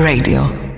Radio.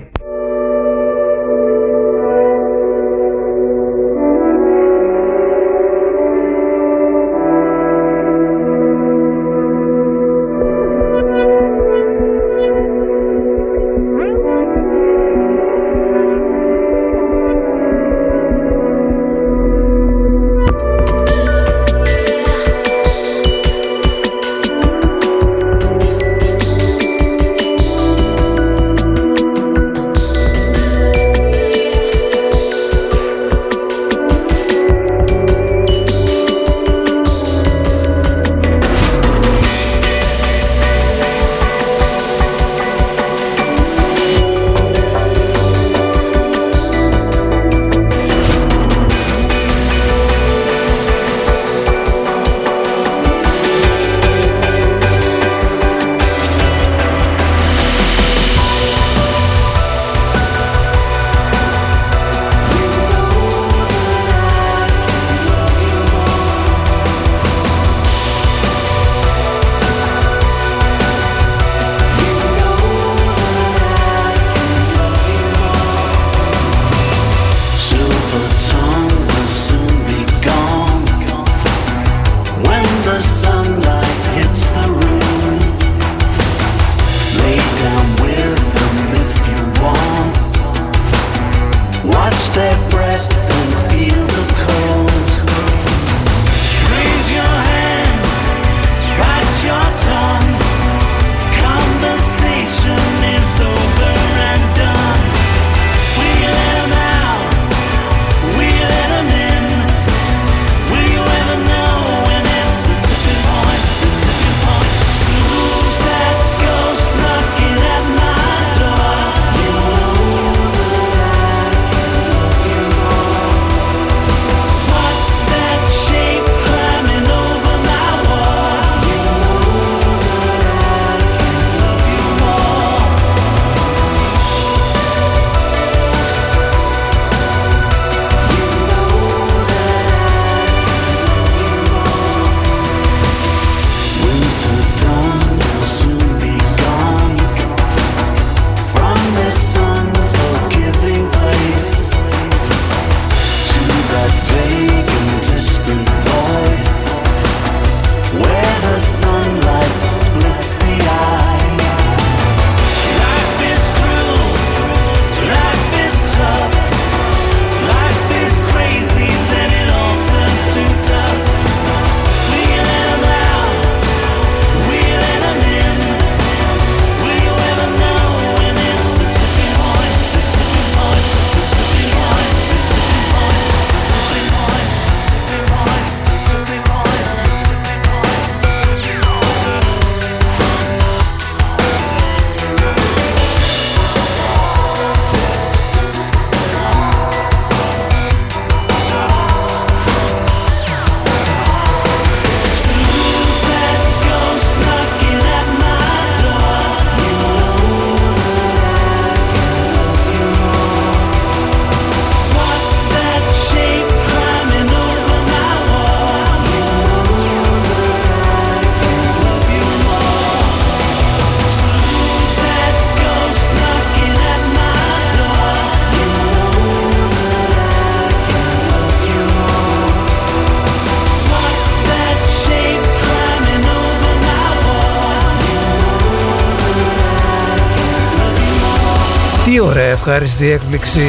Ευχάριστη έκπληξη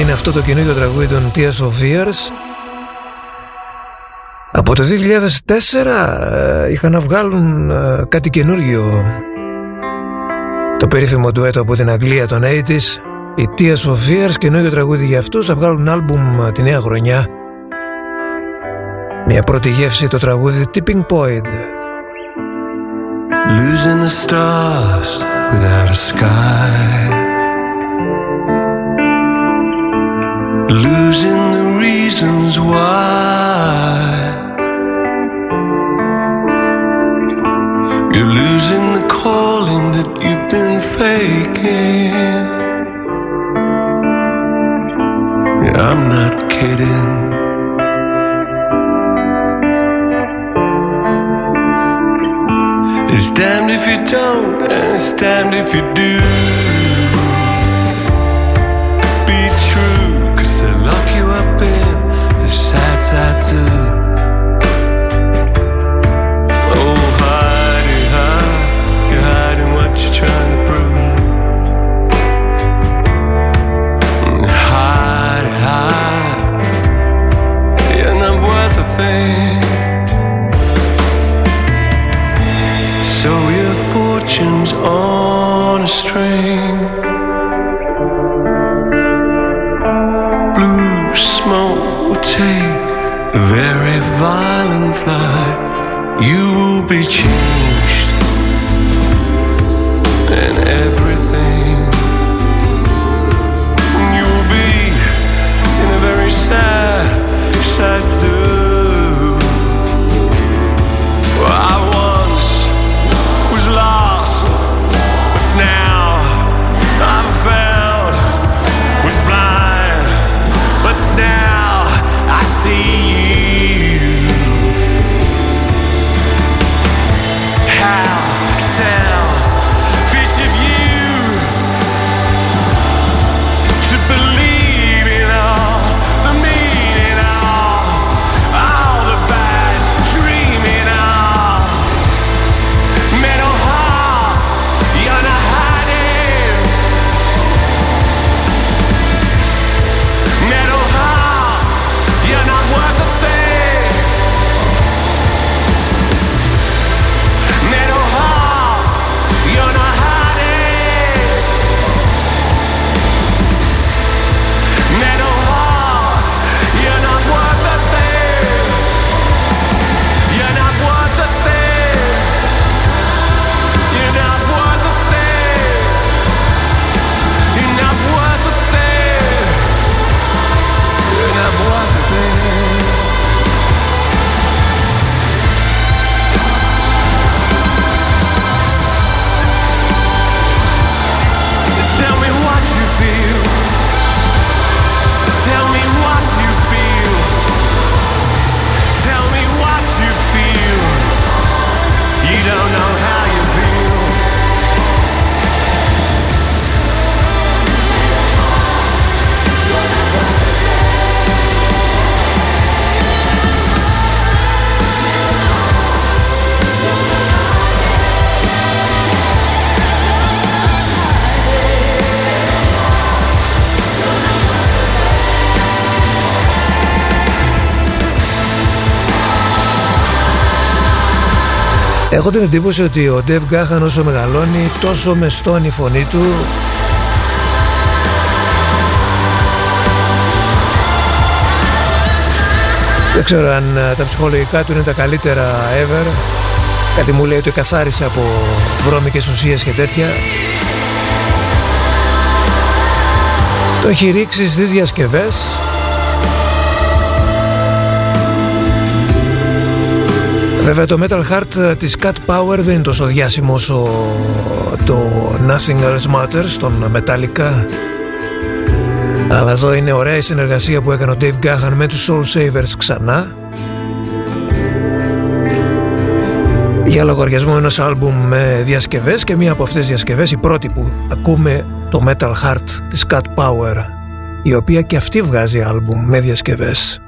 είναι αυτό το καινούργιο τραγούδι των Tears of Fears. Από το 2004 ε, είχαν να βγάλουν ε, κάτι καινούργιο. Το περίφημο ντουέτο από την Αγγλία των 80's οι Tears of Fears καινούργιο τραγούδι για αυτούς. Θα βγάλουν άλμπουμ ε, τη νέα χρονιά. Μια πρώτη γεύση το τραγούδι Tipping Point. Losing the stars without a sky losing the reasons why. You're losing the calling that you've been faking. Yeah, I'm not kidding. It's damned if you don't, and it's damned if you do. 下次。Έχω την εντύπωση ότι ο Ντεβ Γκάχαν όσο μεγαλώνει τόσο με στόνη η φωνή του. Δεν ξέρω αν ε, τα ψυχολογικά του είναι τα καλύτερα ever. Κάτι μου λέει ότι καθάρισε από βρώμικες ουσίες και τέτοια. Το έχει ρίξει στις διασκευές Βέβαια το Metal Heart ε, της Cat Power δεν είναι τόσο διάσημο όσο το Nothing Else Matters των Metallica. Αλλά εδώ είναι ωραία η συνεργασία που έκανε ο Dave Gahan με τους Soul Savers ξανά. Για λογαριασμό ενός άλμπουμ με διασκευές και μία από αυτές τις διασκευές η πρώτη που ακούμε το Metal Heart της Cat Power η οποία και αυτή βγάζει άλμπουμ με διασκευές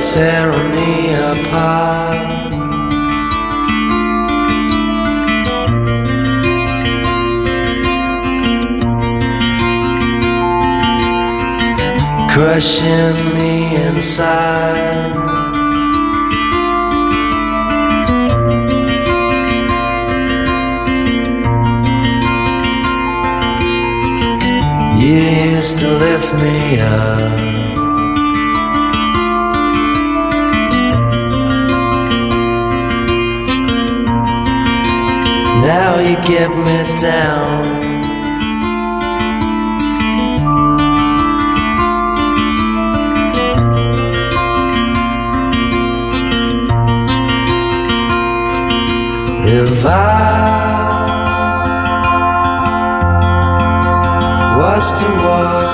tearing me apart. Crushing me inside. Used to lift me up. Now you get me down. If I was to walk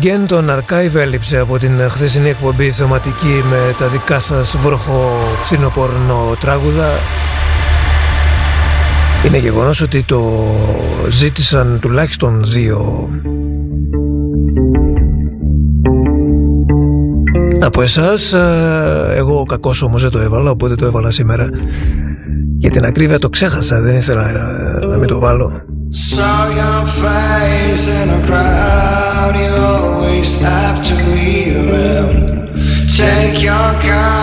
Again τον Archive έλειψε από την χθεσινή εκπομπή θεματική με τα δικά σας βροχο φθινοπορνο τράγουδα. Είναι γεγονός ότι το ζήτησαν τουλάχιστον δύο από εσάς. Εγώ κακός όμως δεν το έβαλα, οπότε το έβαλα σήμερα. Για την ακρίβεια το ξέχασα, δεν ήθελα να, να μην το βάλω. Saw your face in a crowd, you always have to around. Take your car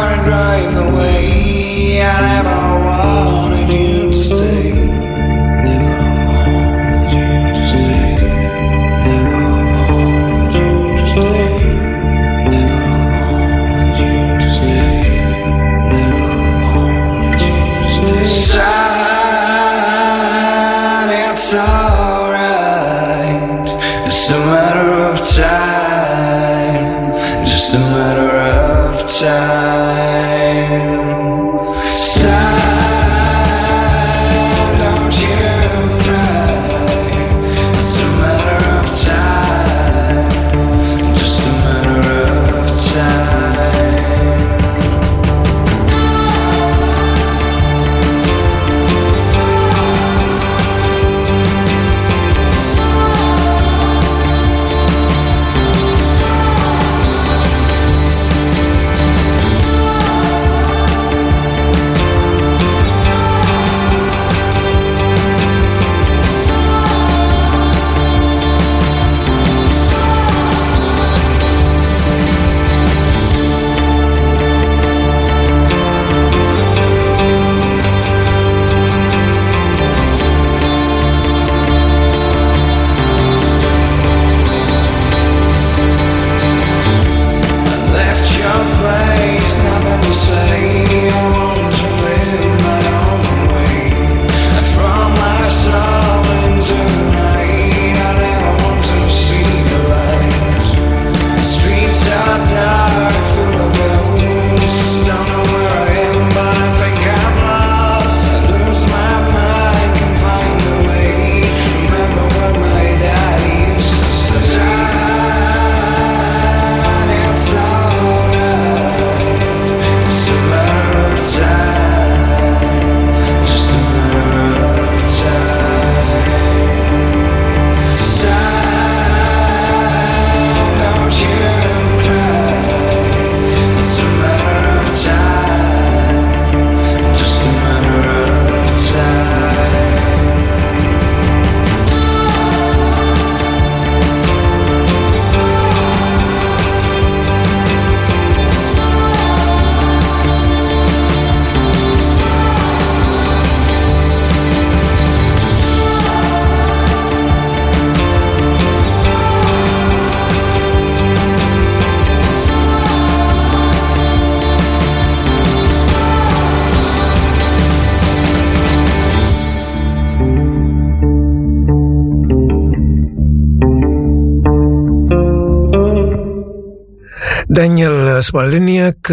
Σπαλίνιακ,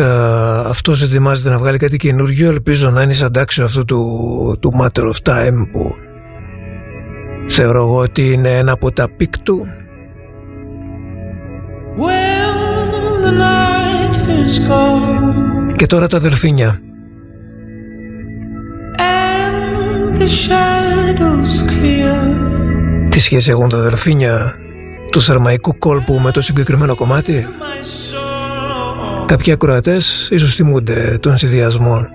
αυτός ετοιμάζεται να βγάλει κάτι καινούργιο, ελπίζω να είναι αντάξιο αυτού του, του Matter of Time που θεωρώ εγώ ότι είναι ένα από τα peak του. Well, the night is gone. Και τώρα τα δελφίνια. And the shadows clear. Τι σχέση έχουν τα δελφίνια του σαρμαϊκού κόλπου με το συγκεκριμένο κομμάτι; Κάποιοι ακροατές ίσως θυμούνται τον συνδυασμό.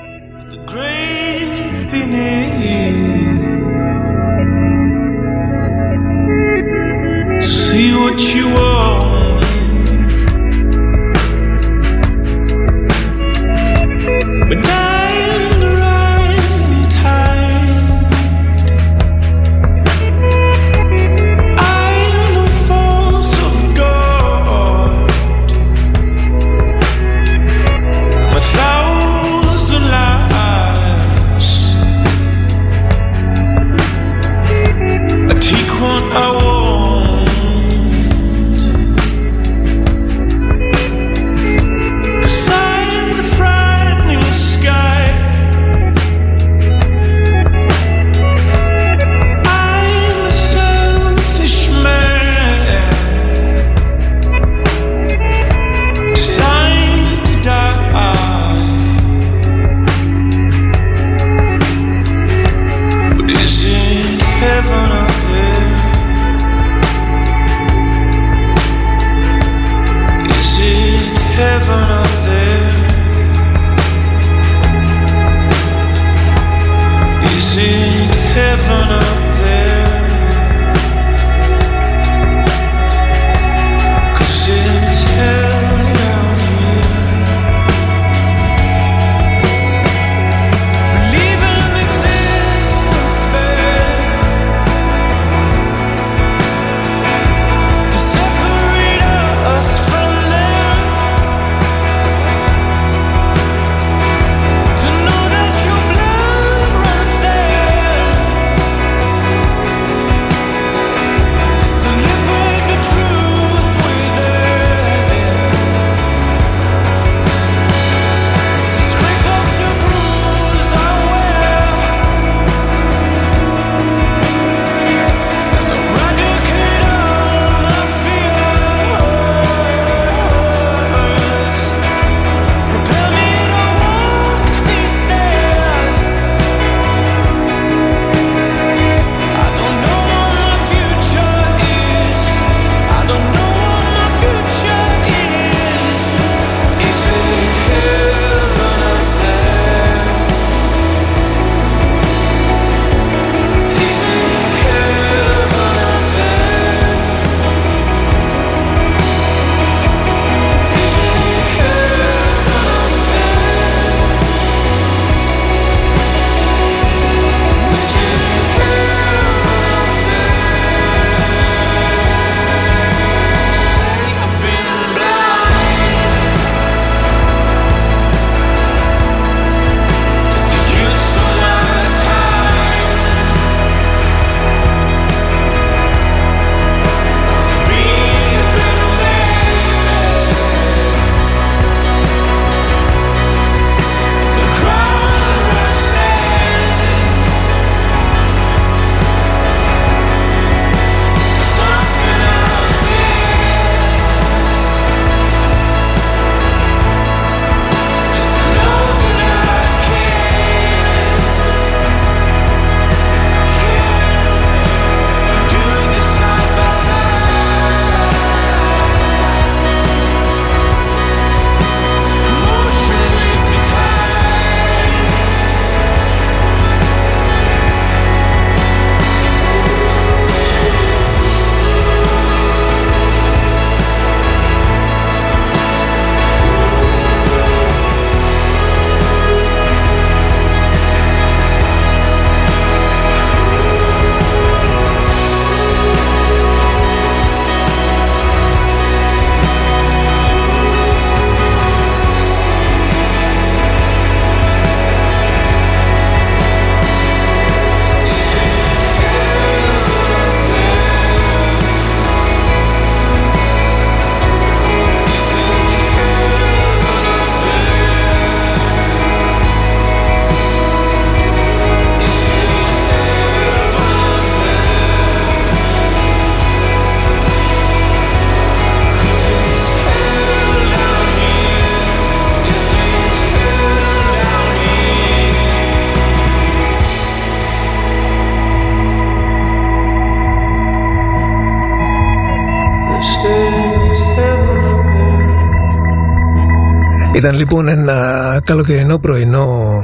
Ήταν λοιπόν ένα καλοκαιρινό πρωινό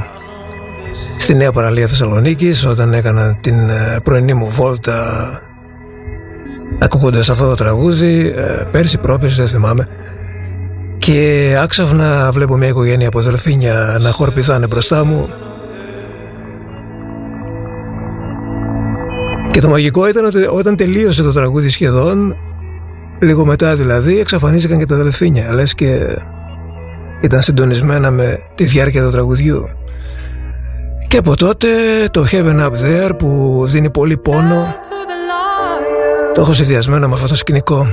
στη Νέα Παραλία Θεσσαλονίκης όταν έκανα την ε, πρωινή μου βόλτα ακούγοντας αυτό το τραγούδι ε, πέρσι πρόπερσι δεν θυμάμαι. Και άξαφνα βλέπω μια οικογένεια από δελφίνια να χορπιθάνε μπροστά μου. Και το μαγικό ήταν ότι όταν τελείωσε το τραγούδι σχεδόν λίγο μετά δηλαδή εξαφανίστηκαν και τα δελφίνια. Λες και ήταν συντονισμένα με τη διάρκεια του τραγουδιού. Και από τότε το Heaven Up There που δίνει πολύ πόνο το έχω συνδυασμένο με αυτό το σκηνικό.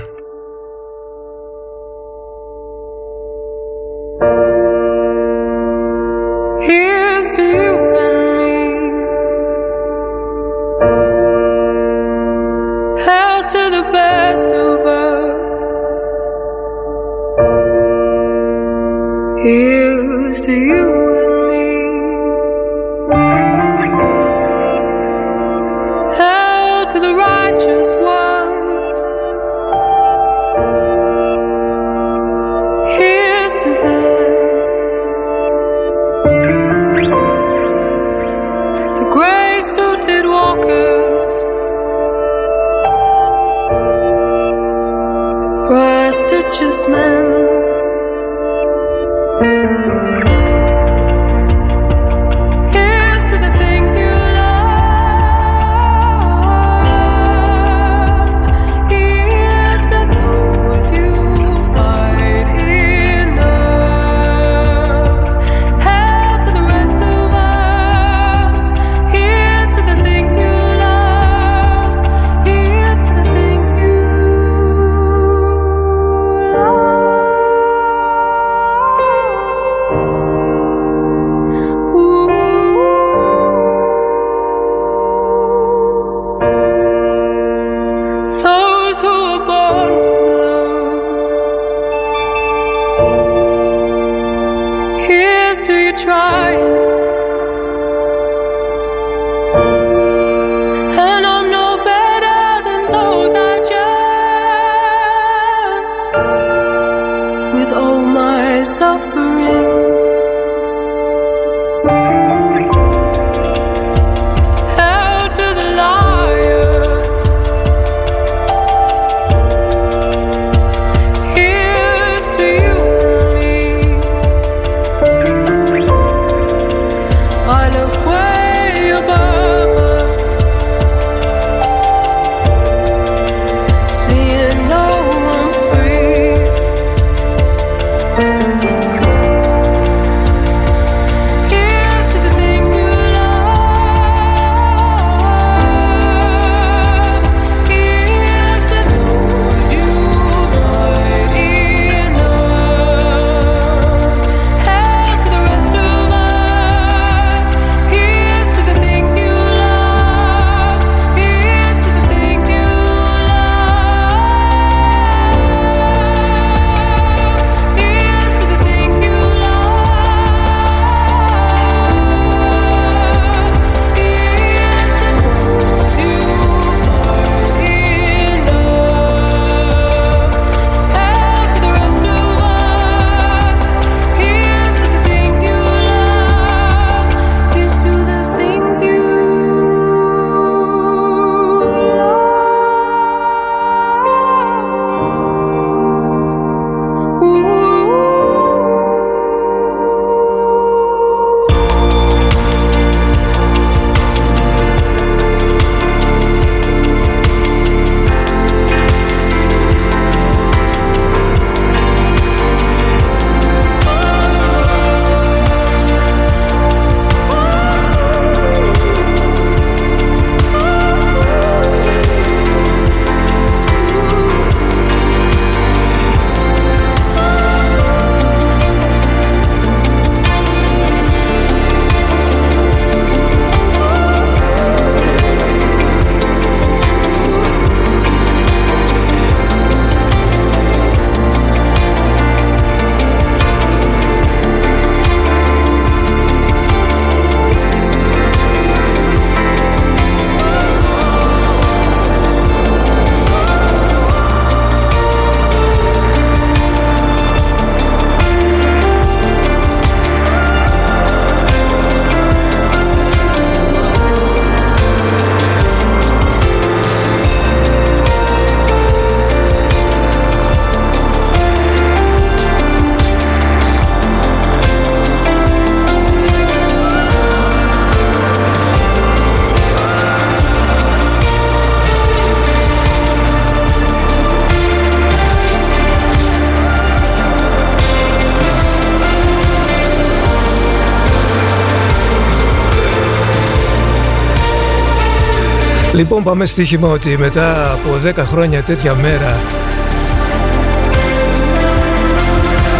Λοιπόν πάμε στοίχημα ότι μετά από 10 χρόνια τέτοια μέρα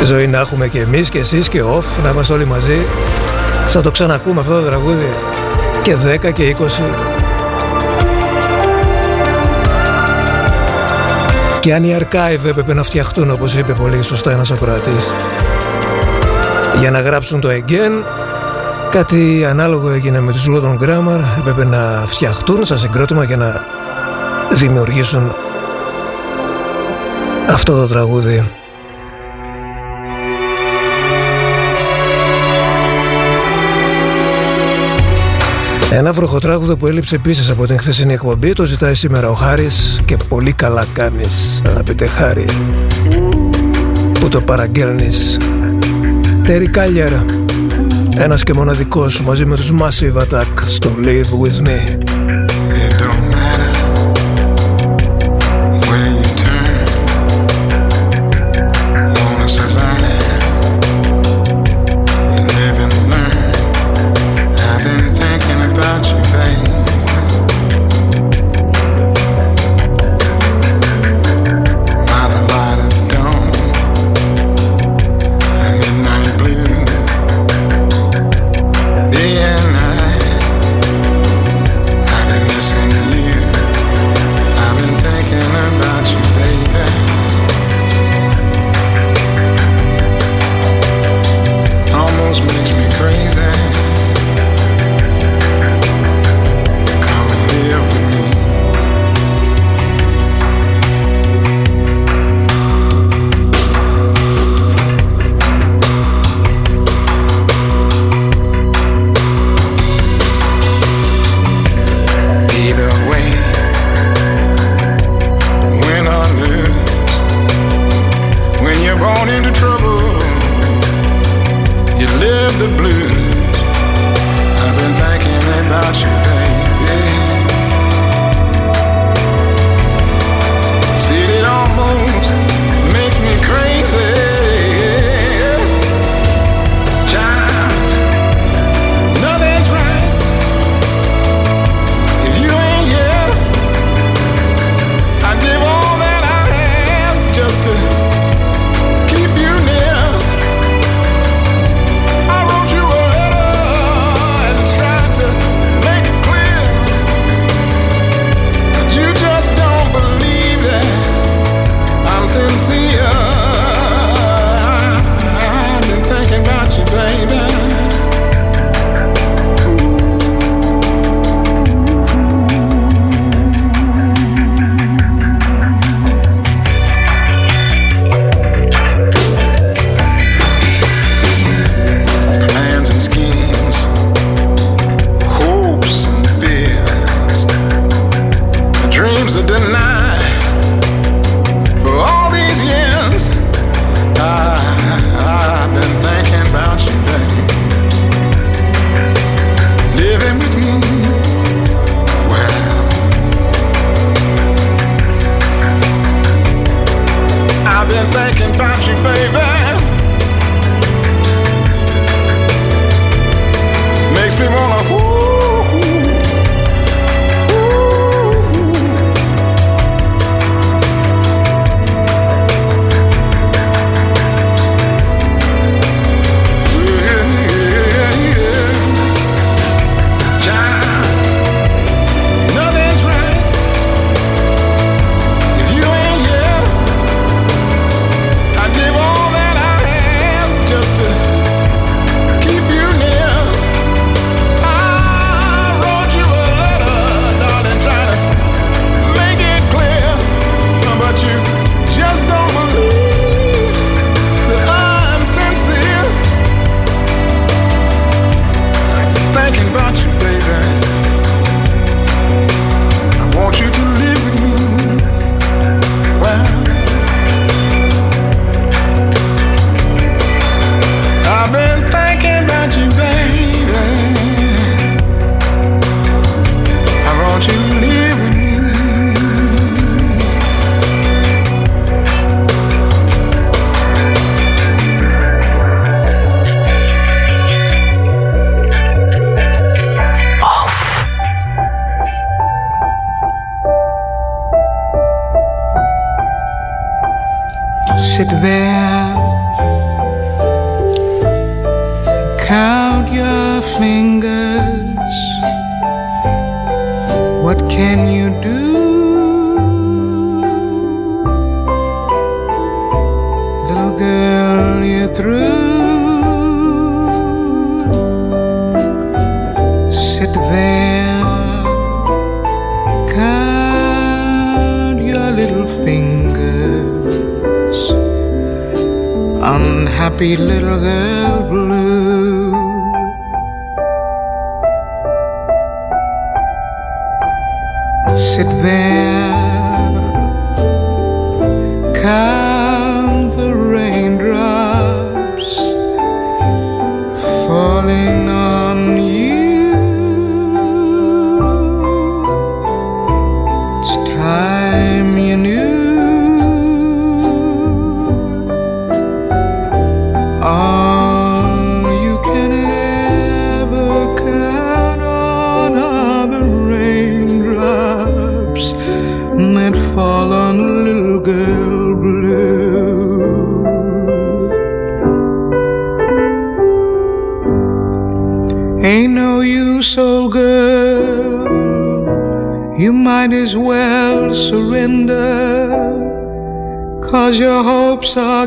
Ζωή να έχουμε και εμείς και εσείς και off να είμαστε όλοι μαζί. Θα το ξανακούμε αυτό το τραγούδι και 10 και 20 Και αν οι archive έπρεπε να φτιαχτούν όπως είπε πολύ σωστά ένας ακροατής για να γράψουν το again Κάτι ανάλογο έγινε με τους London Grammar, έπρεπε να φτιαχτούν σαν συγκρότημα για να δημιουργήσουν αυτό το τραγούδι. Ένα βροχοτράγουδο που έλειψε επίσης από την χθεσινή εκπομπή το ζητάει σήμερα ο Χάρης και πολύ καλά κάνεις αγαπητέ Χάρη που το παραγγέλνεις. Τέρι Κάλιαρ ένας και μοναδικός μαζί με τους Massive Attack στο Live With Me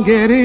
get it.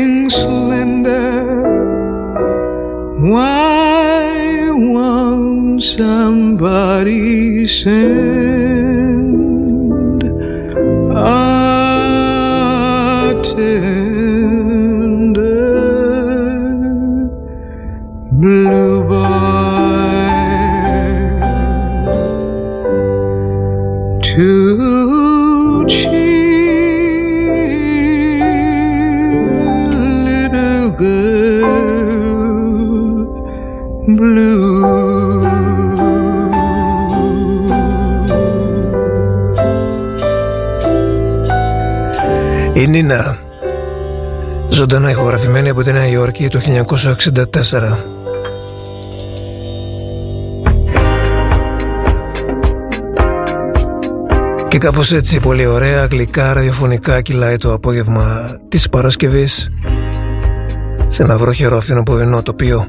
1964. Και κάπως έτσι πολύ ωραία γλυκά ραδιοφωνικά κυλάει το απόγευμα της Παρασκευής σε ένα βρόχερο αυτήν το τοπίο.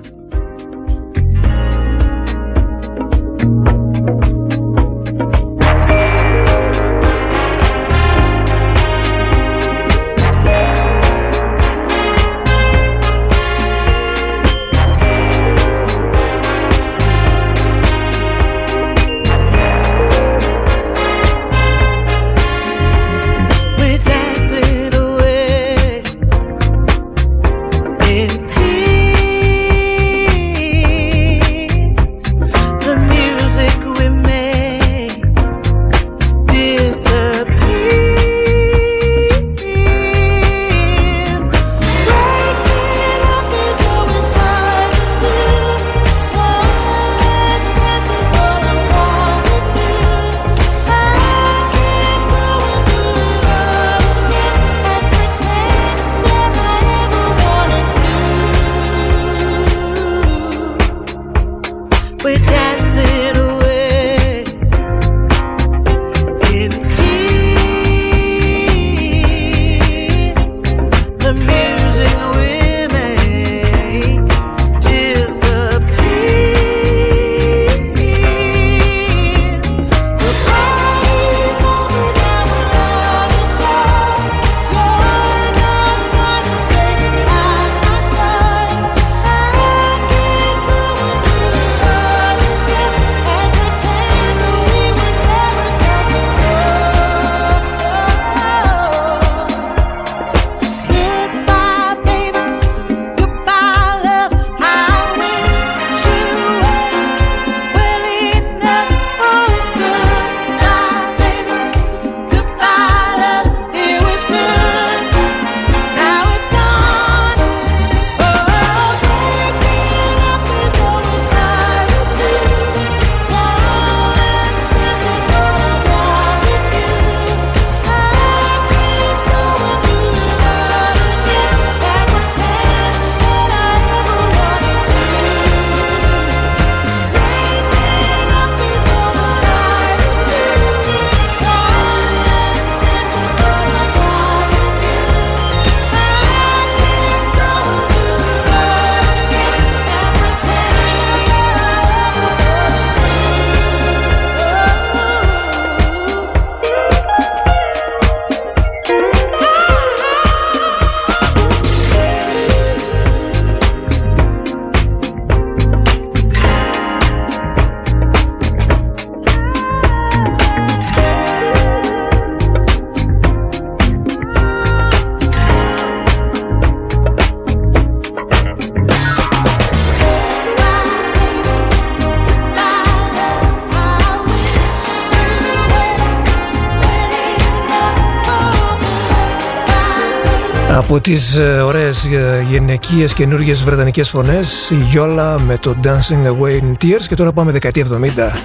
από τις ε, ωραίες ε, γυναικείες καινούργιες βρετανικές φωνές η Γιόλα με το Dancing Away in Tears και τώρα πάμε δεκαετία 70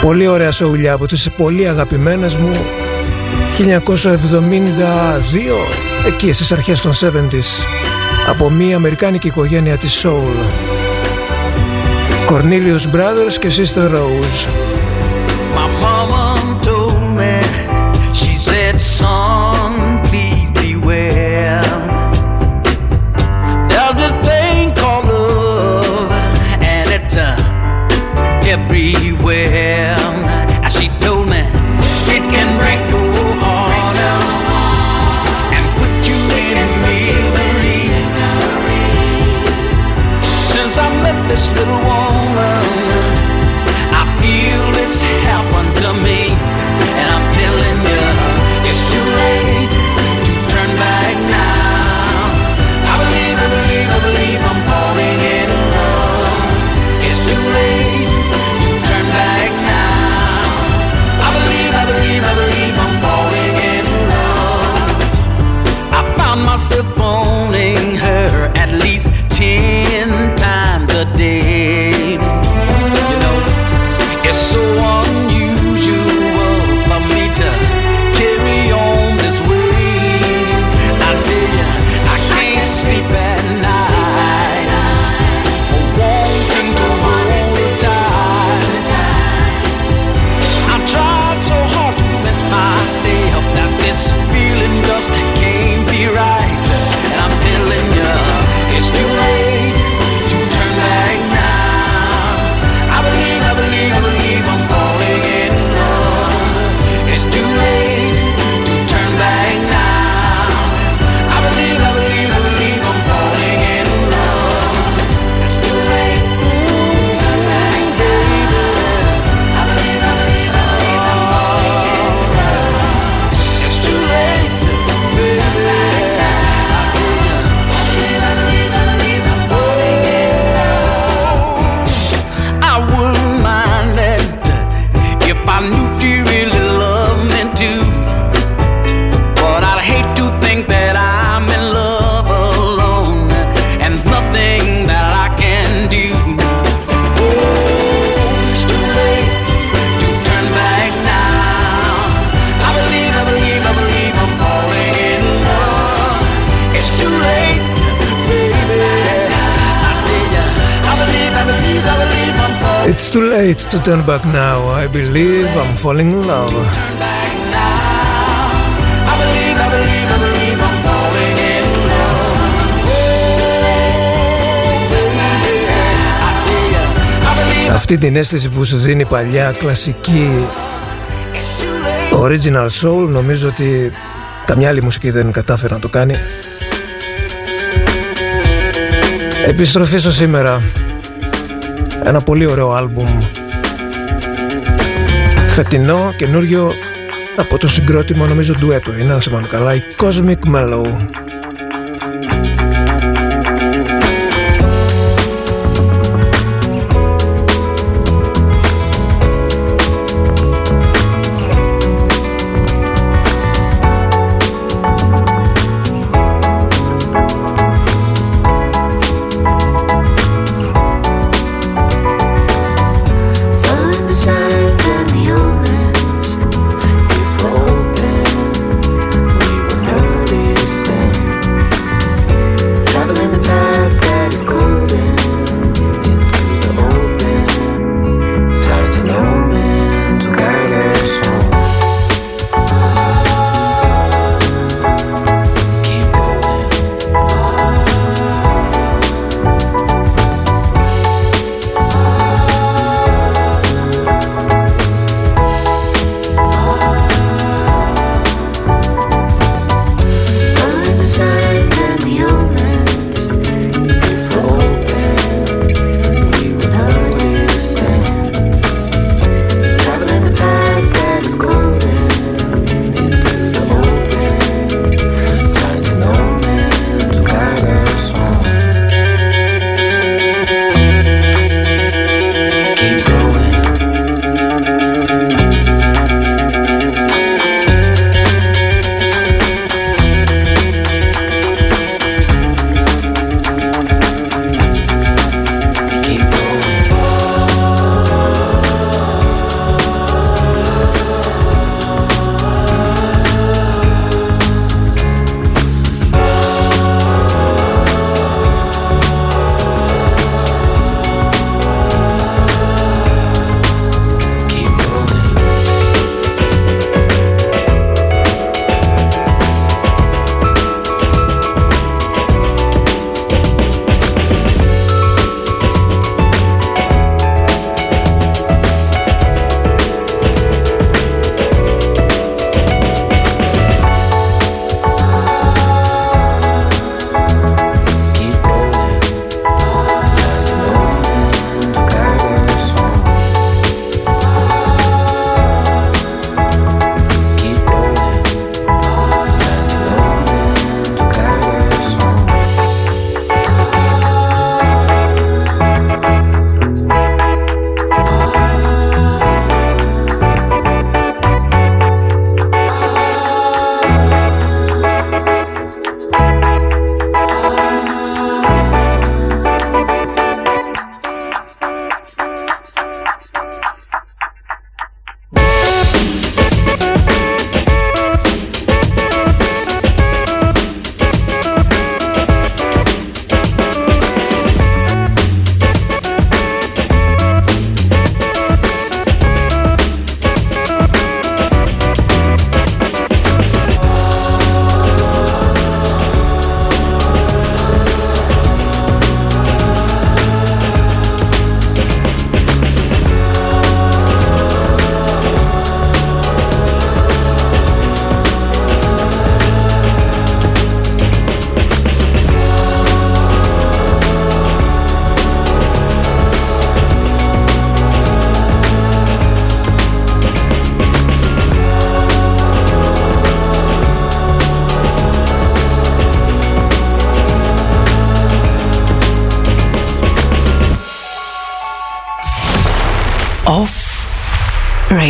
Πολύ ωραία σοουλιά από τις πολύ αγαπημένες μου. 1972 εκεί στις αρχές των 70s από μια αμερικάνικη οικογένεια της Soul. Cornelius Brothers και Sister Rose. My mama told me she said little wall. Αυτή την αίσθηση που σου δίνει παλιά κλασική original soul νομίζω ότι καμιά άλλη μουσική δεν κατάφερε να το κάνει. Επιστροφή στο σήμερα. Ένα πολύ ωραίο άλμπουμ φετινό καινούριο από το συγκρότημα νομίζω ντουέτο. Είναι αν σε καλά η Cosmic Mellow.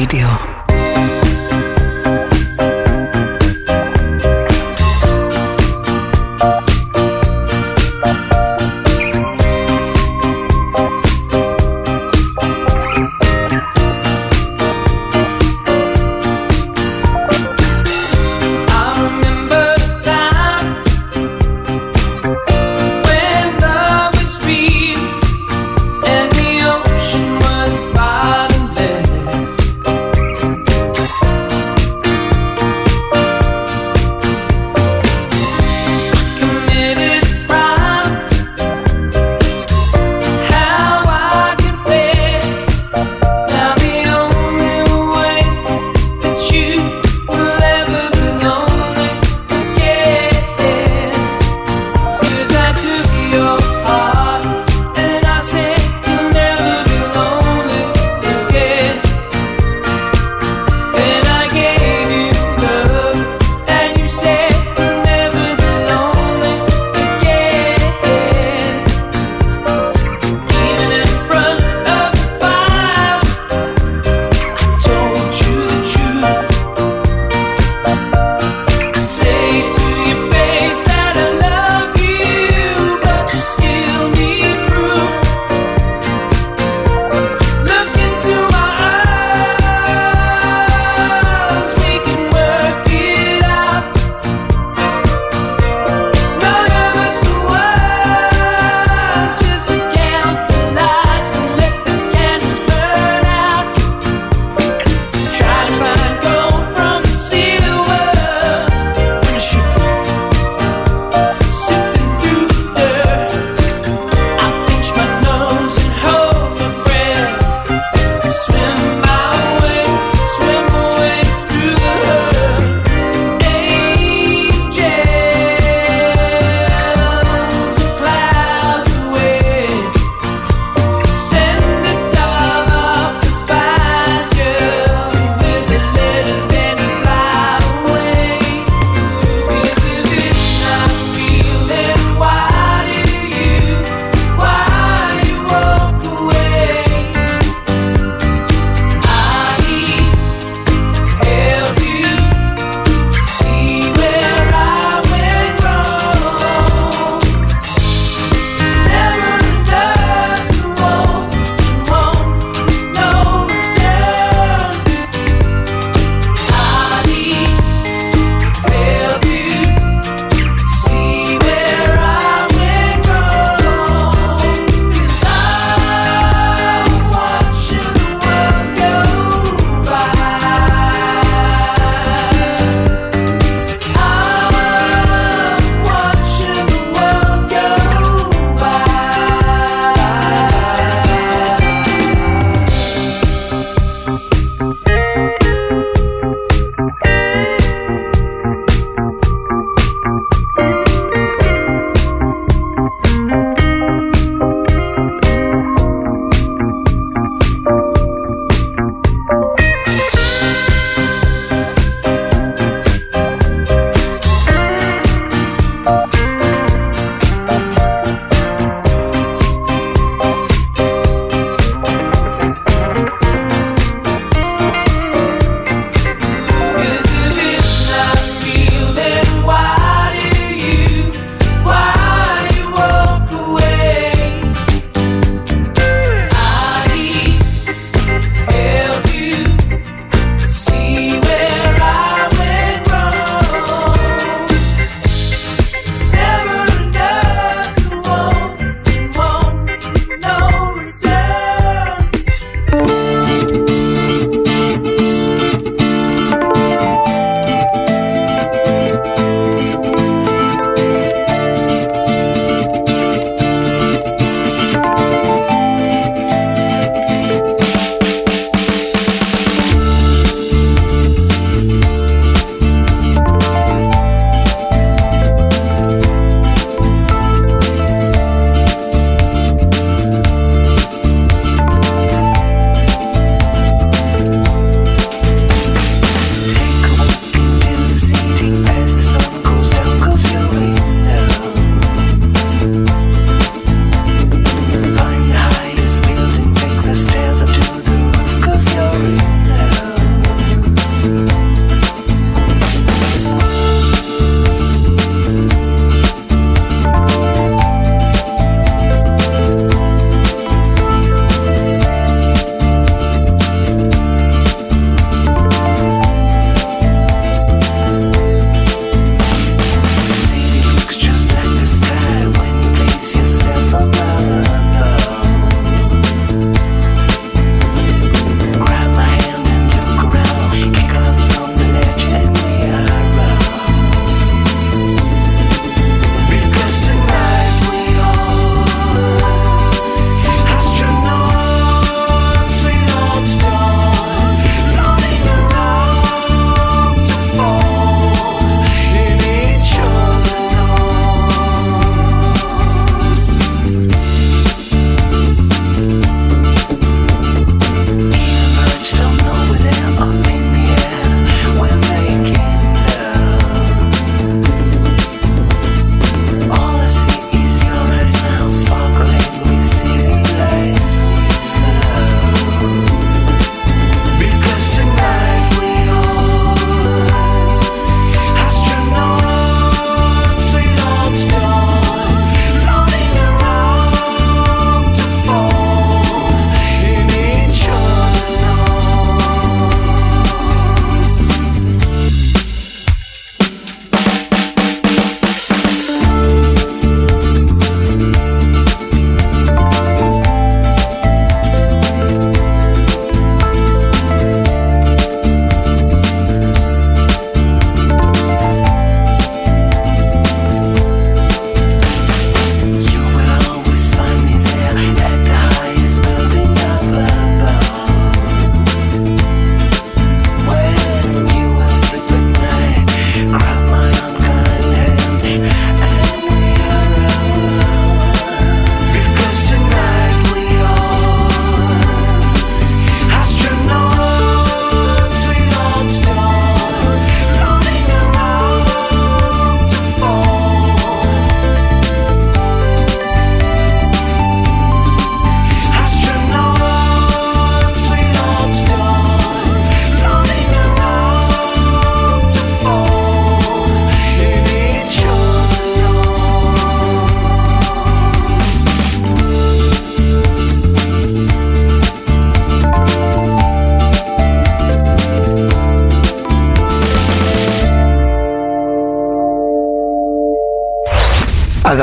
Radio.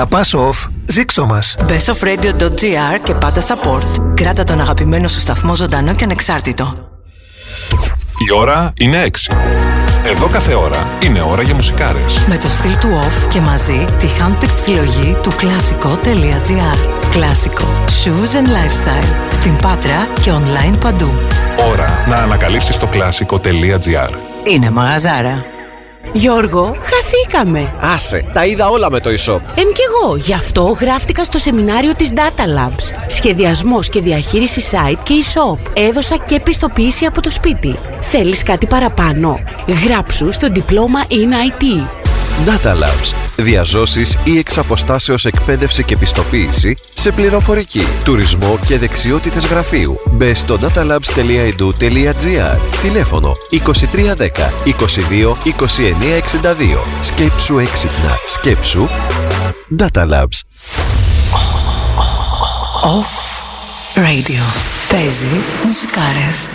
Αγαπάς off, δείξ' το μας. Μπε στο radio.gr και πάτα support. Κράτα τον αγαπημένο σου σταθμό ζωντανό και ανεξάρτητο. Η ώρα είναι 6. Εδώ κάθε ώρα είναι ώρα για μουσικάρες. Με το στυλ του off και μαζί τη handpicked συλλογή του κλασικό.gr. Κλασικό. Shoes and lifestyle. Στην Πάτρα και online παντού. Ώρα να ανακαλύψεις το κλασικό.gr. Είναι μαγαζάρα. Γιώργο, χαθήκαμε. Άσε, τα είδα όλα με το e-shop. Εν κι εγώ, γι' αυτό γράφτηκα στο σεμινάριο της Data Labs. Σχεδιασμός και διαχείριση site και e-shop. Έδωσα και επιστοποίηση από το σπίτι. Θέλεις κάτι παραπάνω; Γράψου στο διπλώμα in IT. Data Labs. Διαζώσεις ή εξ αποστάσεως εκπαίδευση και πιστοποίηση σε πληροφορική, τουρισμό και δεξιότητες γραφείου. Μπε στο datalabs.edu.gr Τηλέφωνο 2310 22 29 62 Σκέψου έξυπνα. Σκέψου Data Labs. Off Radio. Παίζει μουσικάρες.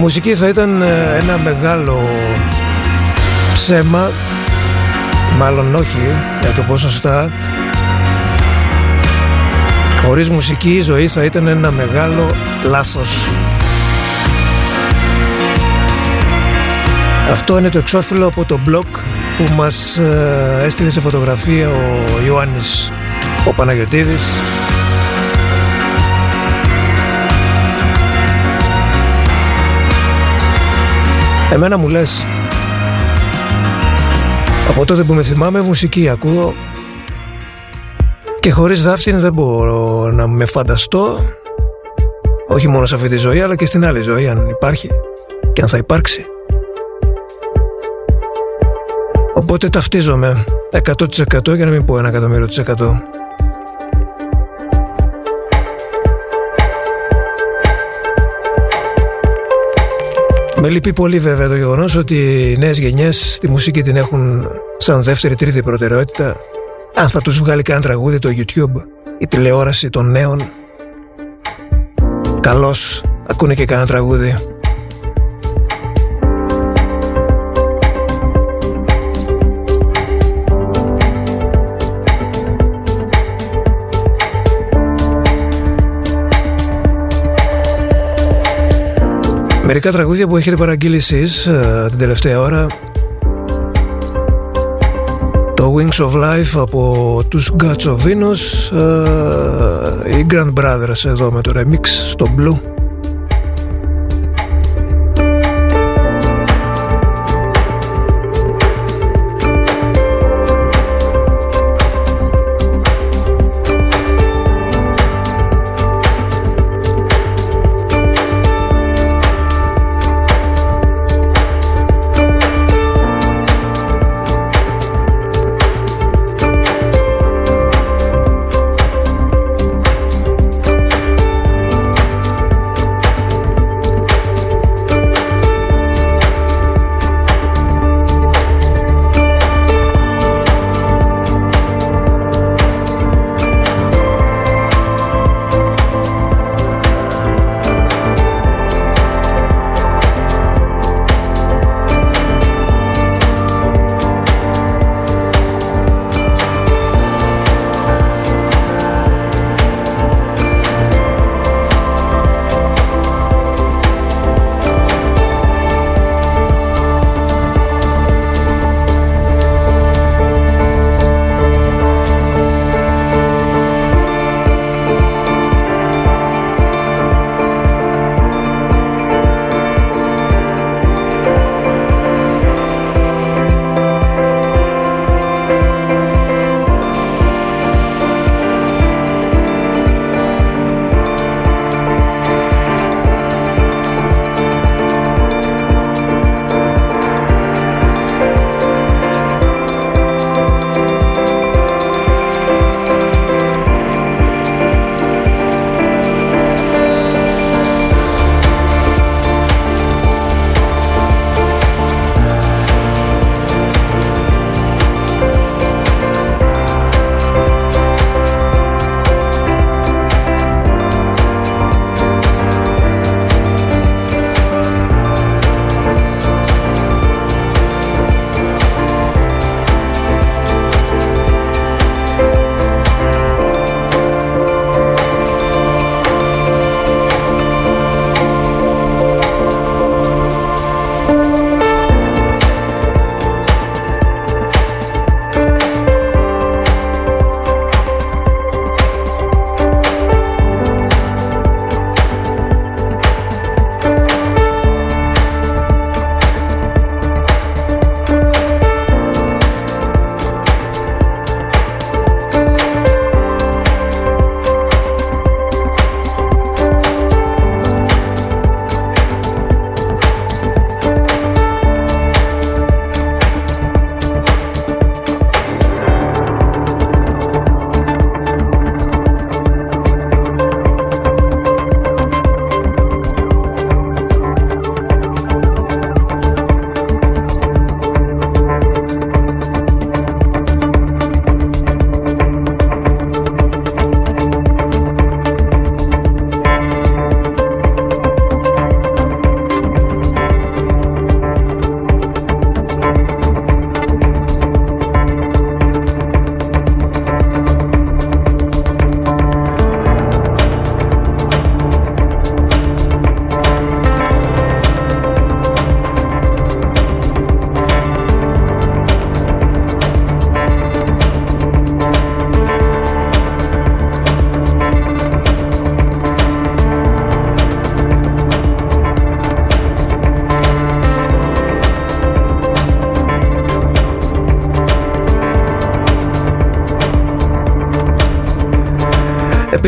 Μουσική θα ήταν ε, ένα μεγάλο ψέμα, μάλλον όχι, για το πω σωστά. Χωρίς μουσική η ζωή θα ήταν ένα μεγάλο λάθος. Αυτό είναι το εξώφυλλο από το blog που μας ε, έστειλε σε φωτογραφία ο Ιωάννης ο Παναγιωτίδης Εμένα μου λες. Από τότε που με θυμάμαι μουσική ακούω. Και χωρίς δάφτην δεν μπορώ να με φανταστώ. Όχι μόνο σε αυτή τη ζωή αλλά και στην άλλη ζωή αν υπάρχει Και αν θα υπάρξει. Οπότε ταυτίζομαι 100% για να μην πω ένα εκατομμύριο Με λυπεί πολύ βέβαια το γεγονός ότι οι νέες γενιές τη μουσική την έχουν σαν δεύτερη τρίτη προτεραιότητα. Αν θα τους βγάλει κανένα τραγούδι το YouTube, η τηλεόραση των νέων, καλώς ακούνε και κανένα τραγούδι. Μερικά τραγούδια που έχετε παραγγείλεις εσείς ε, την τελευταία ώρα. Το Wings of Life από τους Guts of Venus ε, Οι Grand Brothers εδώ με το remix στο Blue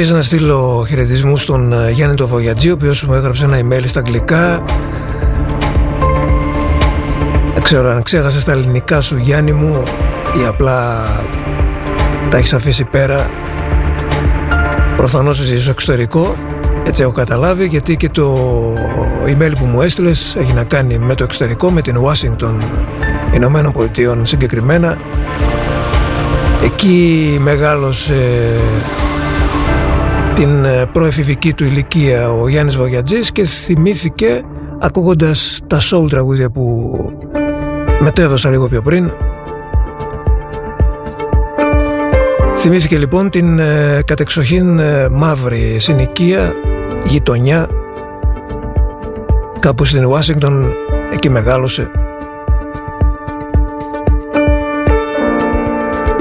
Επίσης να στείλω χαιρετισμού στον ε, Γιάννη το Βογιατζή ο οποίος μου έγραψε ένα email στα αγγλικά. Δεν ξέρω αν ξέχασες τα ελληνικά σου Γιάννη μου ή απλά τα έχεις αφήσει πέρα. Προφανώς είσαι στο εξωτερικό έτσι έχω καταλάβει γιατί και το email που μου έστειλες έχει να κάνει με το εξωτερικό με την Washington Ηνωμένων Πολιτειών συγκεκριμένα. Εκεί μεγάλωσε την ε, προεφηβική του ηλικία ο Γιάννης Βογιατζής και θυμήθηκε ακούγοντας τα soul τραγούδια που μετέδωσα λίγο πιο πριν. Θυμήθηκε λοιπόν την ε, κατεξοχήν ε, μαύρη συνοικία γειτονιά. Κάπου στην Ουάσιγκτον εκεί μεγάλωσε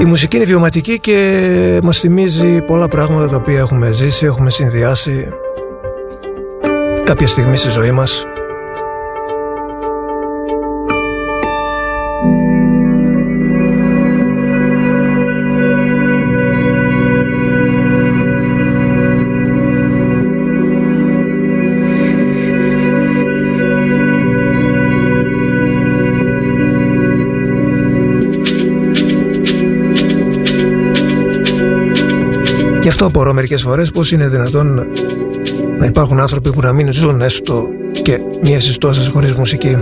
Η μουσική είναι βιωματική και μας θυμίζει πολλά πράγματα τα οποία έχουμε ζήσει, έχουμε συνδυάσει κάποια στιγμή στη ζωή μας. Αυτό απορώ μερικές φορές πώς είναι δυνατόν να υπάρχουν άνθρωποι που να μην ζουν έστω και μία στι τόσε χωρίς μουσική.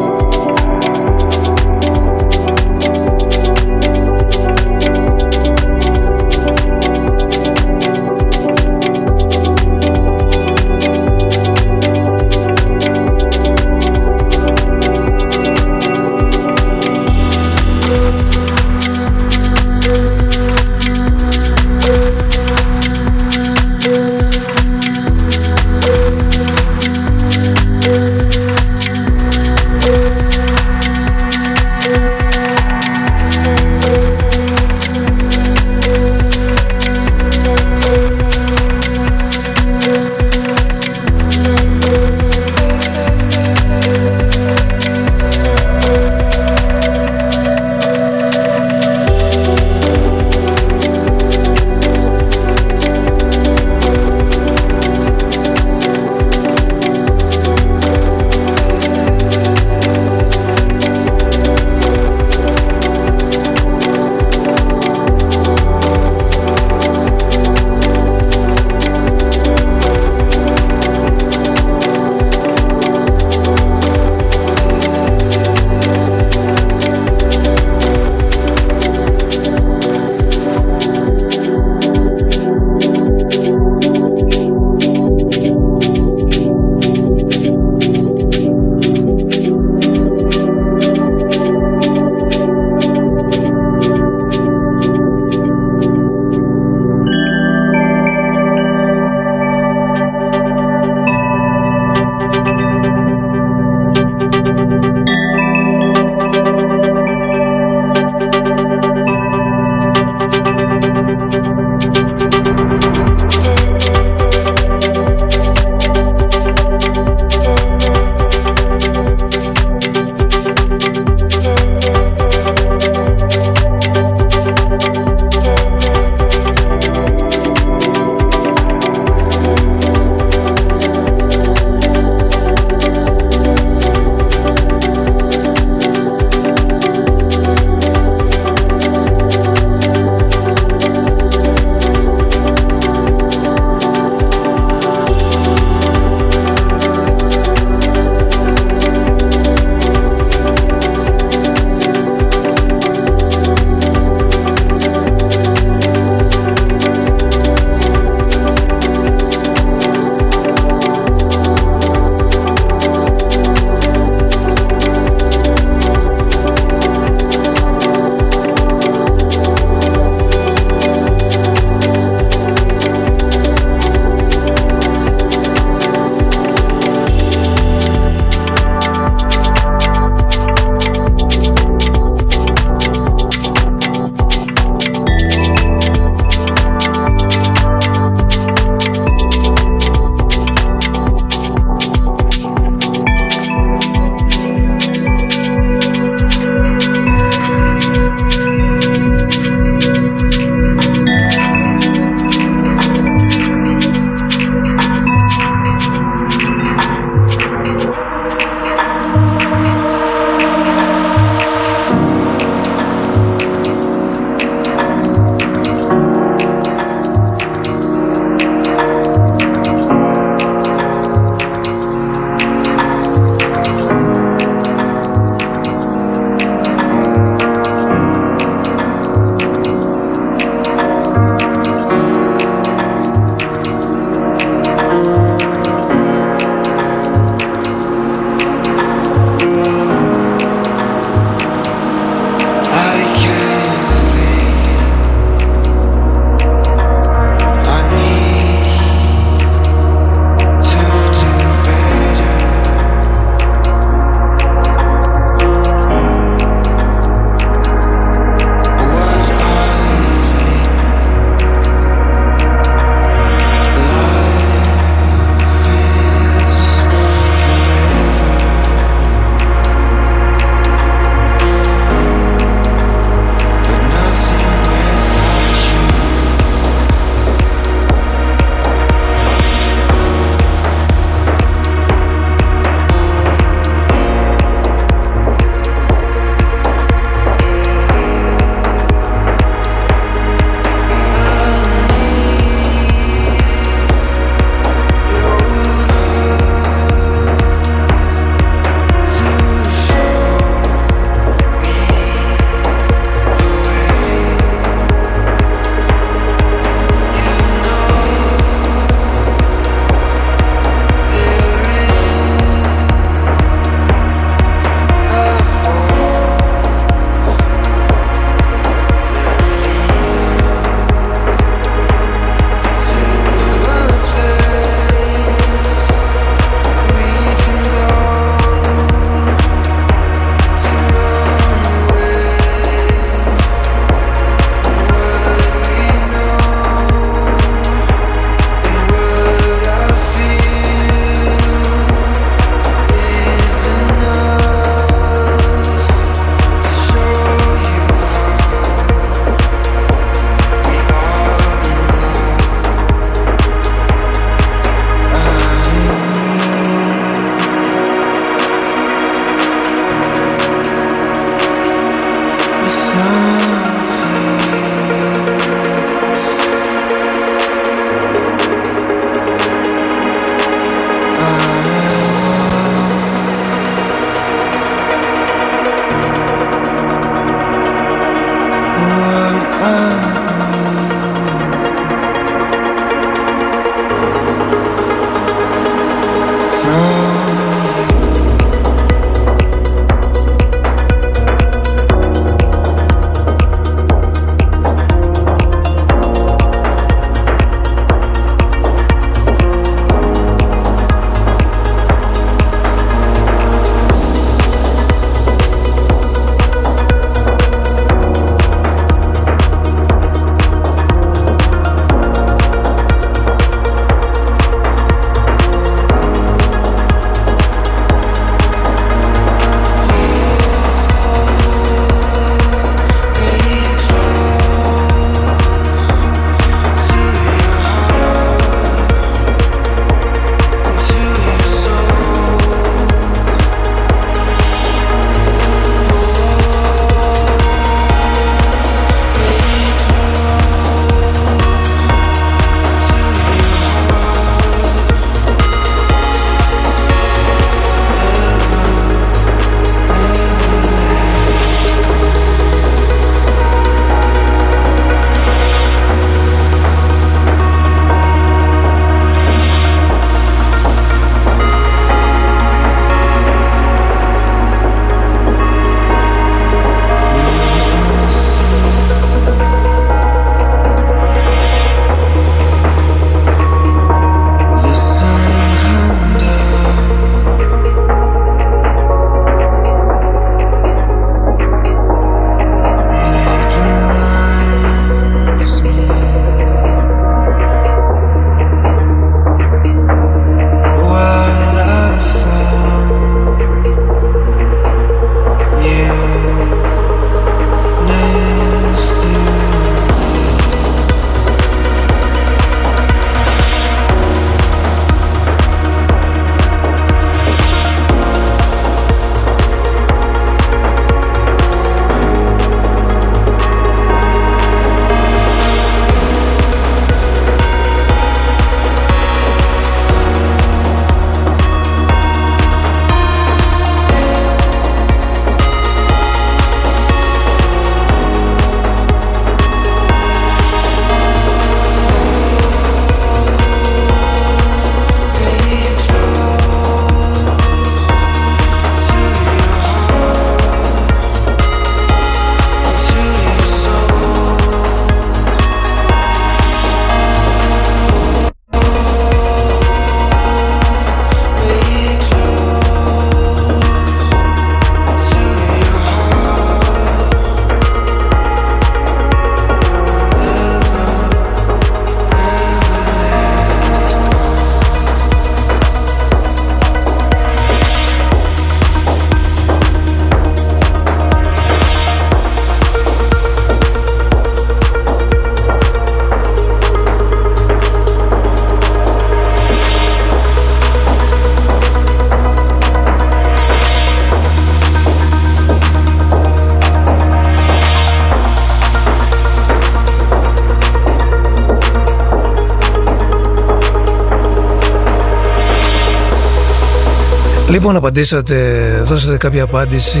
Λοιπόν, απαντήσατε, δώσατε κάποια απάντηση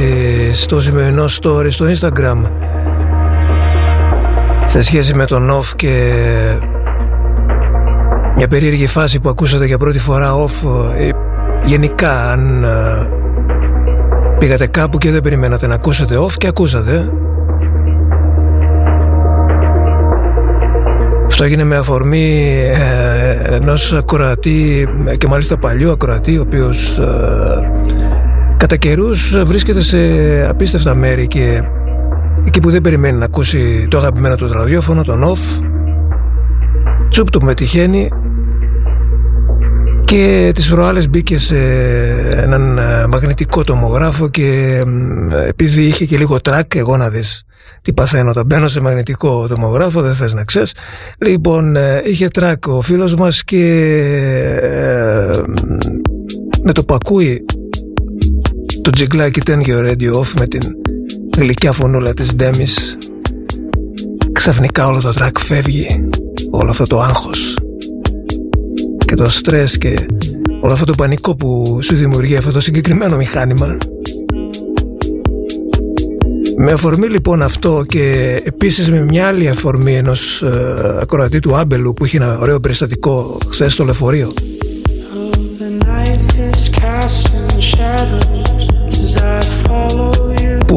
στο σημερινό story στο Instagram. Σε σχέση με τον off και μια περίεργη φάση που ακούσατε για πρώτη φορά off ε, γενικά αν ε, πήγατε κάπου και δεν περιμένατε να ακούσετε off και ακούσατε Αυτό έγινε με αφορμή ε, ενός ακροατή και μάλιστα παλιού ακροατή ο οποίος ε, κατά καιρούς βρίσκεται σε απίστευτα μέρη και εκεί που δεν περιμένει να ακούσει το αγαπημένο του ραδιόφωνο, τον off τσουπ του με τυχαίνει και τις προάλλες μπήκε σε έναν ε, μαγνητικό τομογράφο και επειδή είχε και λίγο τρακ εγώ να δεις τι παθαίνω. Όταν μπαίνω σε μαγνητικό τομογράφο δεν θες να ξέρεις. Λοιπόν ε, είχε τρακ ο φίλος μας και ε, με το που ακούει το τζιγκλάκι Turn Your Radio Off με την γλυκιά φωνούλα της Ντέμις ξαφνικά όλο το τρακ φεύγει όλο αυτό το άγχος και το στρες και όλο αυτό το πανικό που σου δημιουργεί αυτό το συγκεκριμένο μηχάνημα. Με αφορμή λοιπόν αυτό και επίσης με μια άλλη αφορμή ενός ε, ακροατή του Άμπελου που είχε ένα ωραίο περιστατικό χθες στο λεωφορείο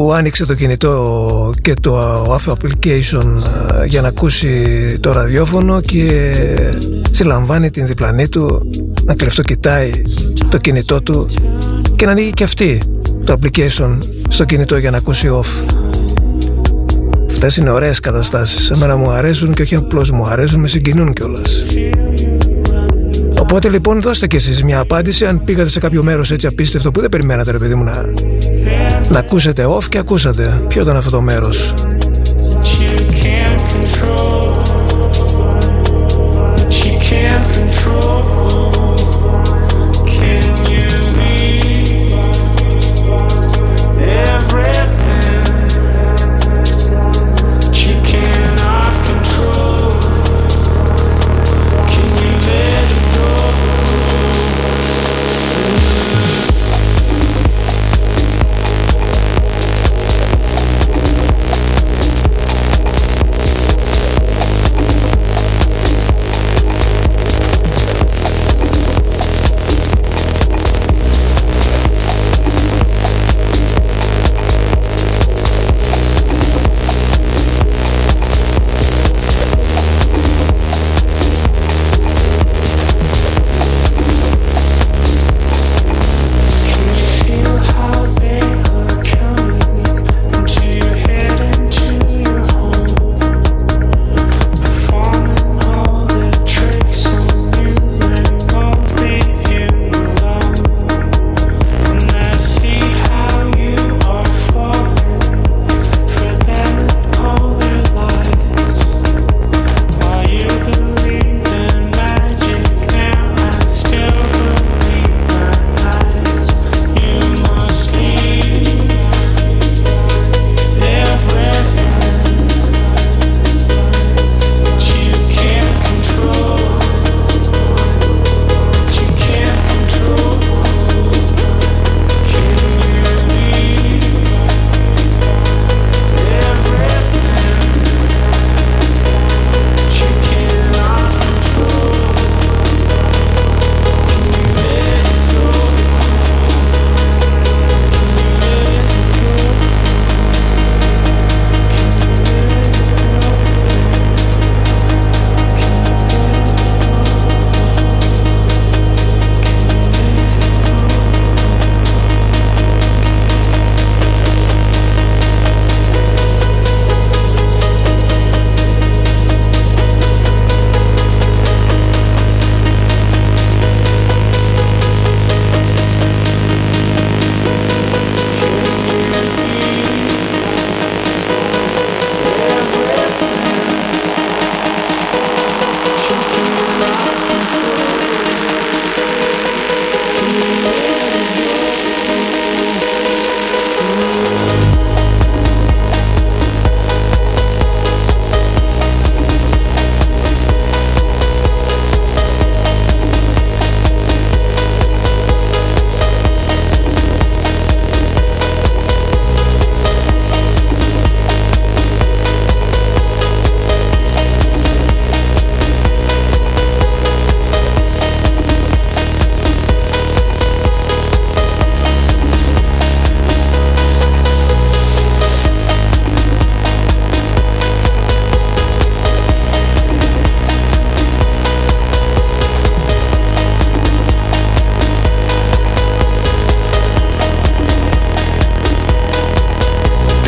που άνοιξε το κινητό και το AF application ε, για να ακούσει το ραδιόφωνο και συλλαμβάνει την διπλανή του να κλεφτοκοιτάει το κινητό του και να ανοίγει και αυτή το application στο κινητό για να ακούσει off. Αυτές είναι ωραίες καταστάσεις. Εμένα μου αρέσουν και όχι απλώς μου αρέσουν, με συγκινούν κιόλας. Οπότε λοιπόν δώστε κι εσείς μια απάντηση αν πήγατε σε κάποιο μέρος έτσι απίστευτο που δεν περιμένατε ρε παιδί μου να, να ακούσετε off και ακούσατε. Ποιο ήταν αυτό το μέρος.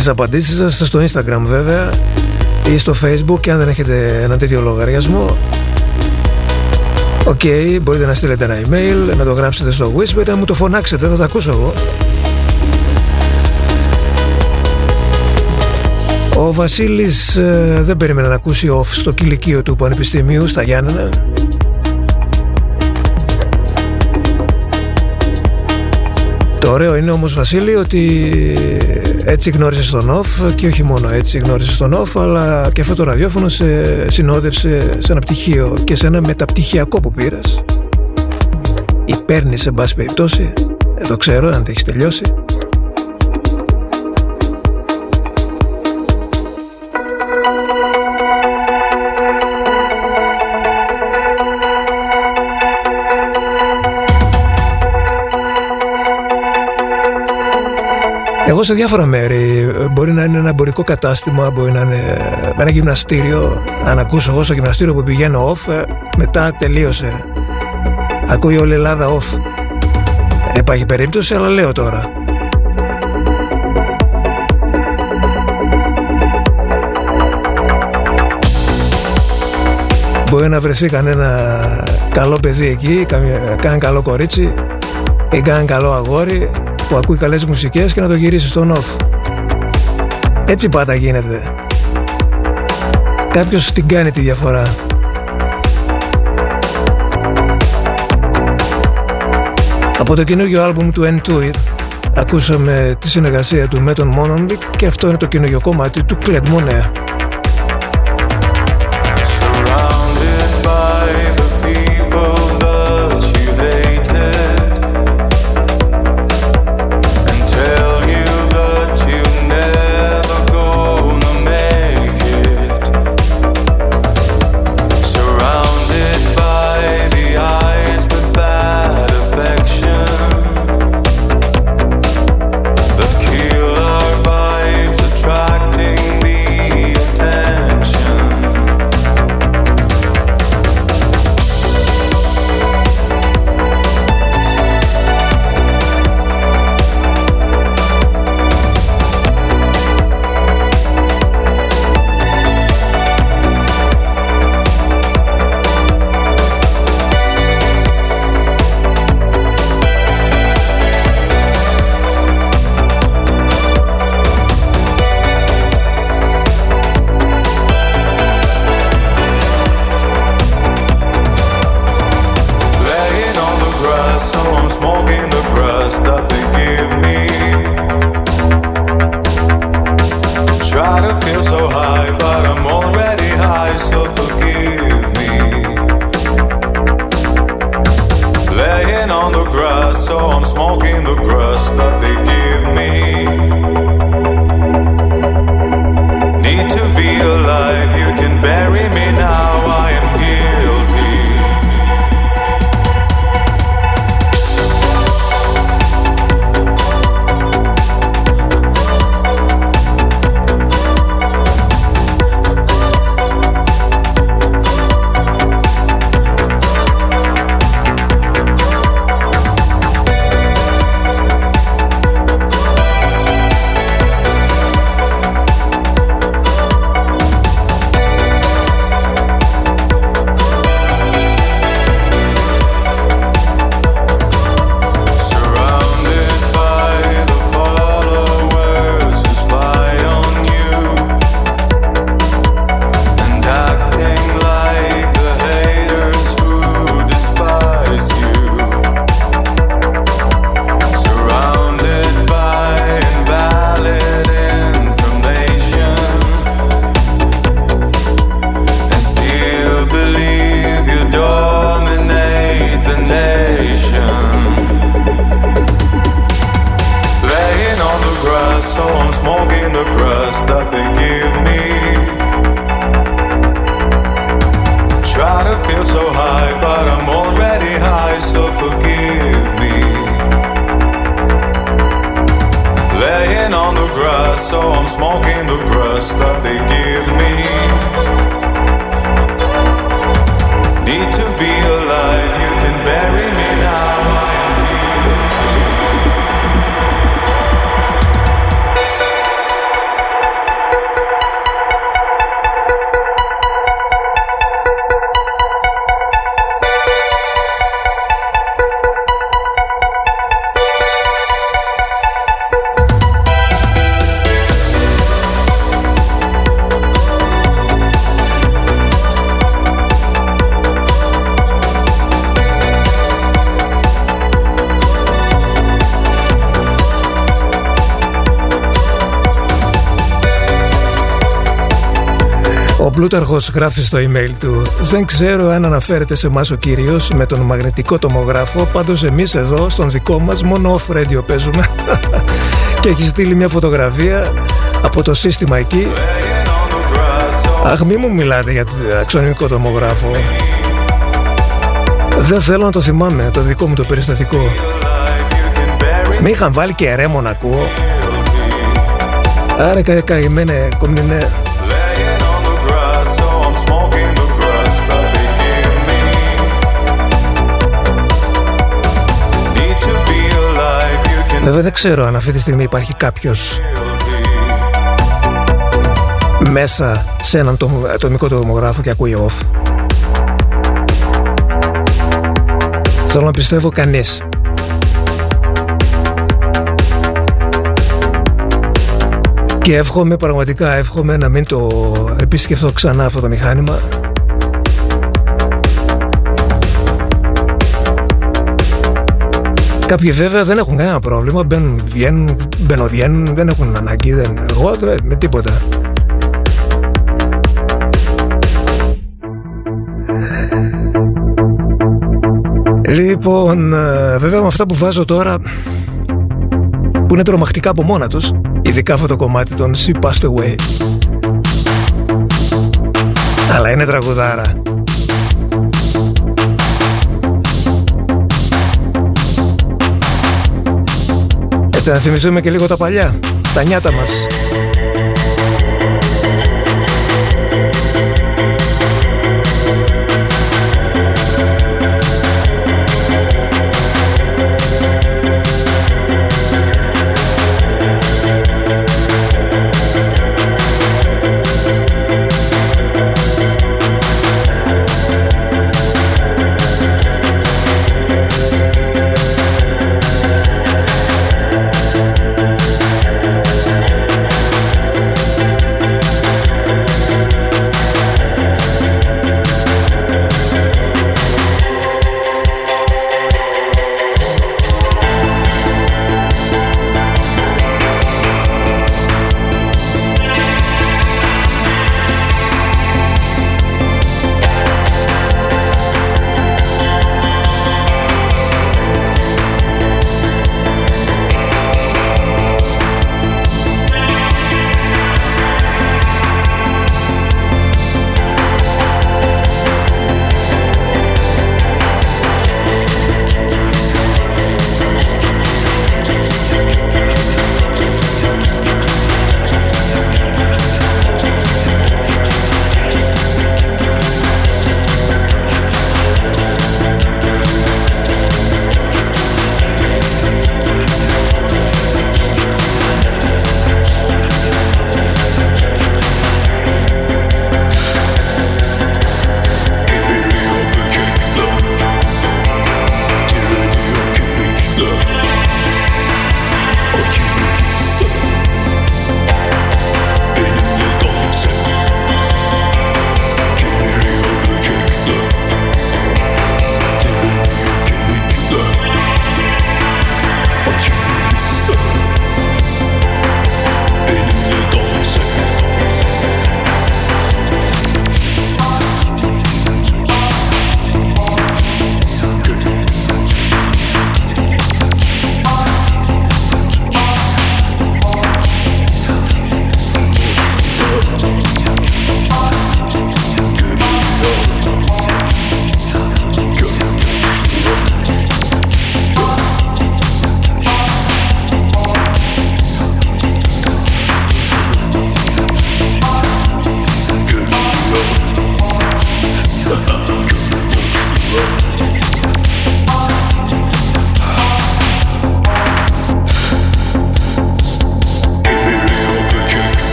Τις απαντήσεις σας στο Instagram βέβαια ή στο Facebook και αν δεν έχετε ένα τέτοιο λογαριασμό OK, okay, μπορείτε να στείλετε ένα email, να το γράψετε στο Whisper, να μου το φωνάξετε, θα το ακούσω εγώ. Ο Βασίλης ε, δεν περίμενε να ακούσει off στο κυλικείο του Πανεπιστημίου στα Γιάννενα Το ωραίο είναι όμως Βασίλη ότι έτσι γνώρισε τον Off και όχι μόνο έτσι γνώρισε τον Off αλλά και αυτό το ραδιόφωνο σε συνόδευσε σε ένα πτυχίο και σε ένα μεταπτυχιακό που πήρας ή παίρνει σε μπάση περιπτώσει. Εδώ ξέρω αν το έχεις τελειώσει Εγώ σε διάφορα μέρη. Μπορεί να είναι ένα εμπορικό κατάστημα, μπορεί να είναι ένα γυμναστήριο. Αν ακούσω εγώ στο γυμναστήριο που πηγαίνω off, ε, μετά τελείωσε. Ακούει όλη η Ελλάδα off. Δεν υπάρχει περίπτωση, αλλά λέω τώρα. Μπορεί να βρεθεί κανένα καλό παιδί εκεί, κανένα καλό κορίτσι ή κανένα καλό αγόρι που ακούει καλές μουσικές και να το γυρίσει στον off. Έτσι πάντα γίνεται. Κάποιος την κάνει τη διαφορά. Από το καινούργιο άλμπουμ του N2 ακούσαμε τη συνεργασία του με τον Mononvic και αυτό είναι το καινούργιο κομμάτι του Κλέντ Μονέα. Πλούταρχος γράφει στο email του «Δεν ξέρω αν αναφέρεται σε εμάς ο κύριος με τον μαγνητικό τομογράφο, πάντως εμείς εδώ στον δικό μας μόνο off radio παίζουμε» και έχει στείλει μια φωτογραφία από το σύστημα εκεί. Αχ μη μου μιλάτε για αξονικό τομογράφο. Δεν θέλω να το θυμάμαι το δικό μου το περιστατικό. Με είχαν βάλει και ρέμο να ακούω. Άρα κα, καημένε κομμινέ Βέβαια δεν ξέρω αν αυτή τη στιγμή υπάρχει κάποιος μέσα σε έναν ατομικό τομογράφο και ακούει off. Θέλω να πιστεύω κανείς. Και εύχομαι, πραγματικά εύχομαι να μην το επισκεφθώ ξανά αυτό το μηχάνημα Κάποιοι βέβαια δεν έχουν κανένα πρόβλημα, μπαίνουν, βγαίνουν, μπαίνουν, βγαίνουν, δεν έχουν ανάγκη, δεν, εγώ δεν, με τίποτα. Λοιπόν, ε, βέβαια με αυτά που βάζω τώρα που είναι τρομακτικά από μόνα τους ειδικά αυτό το κομμάτι των She Passed Away αλλά είναι τραγουδάρα Έτσι να θυμηθούμε και λίγο τα παλιά. Τα νιάτα μας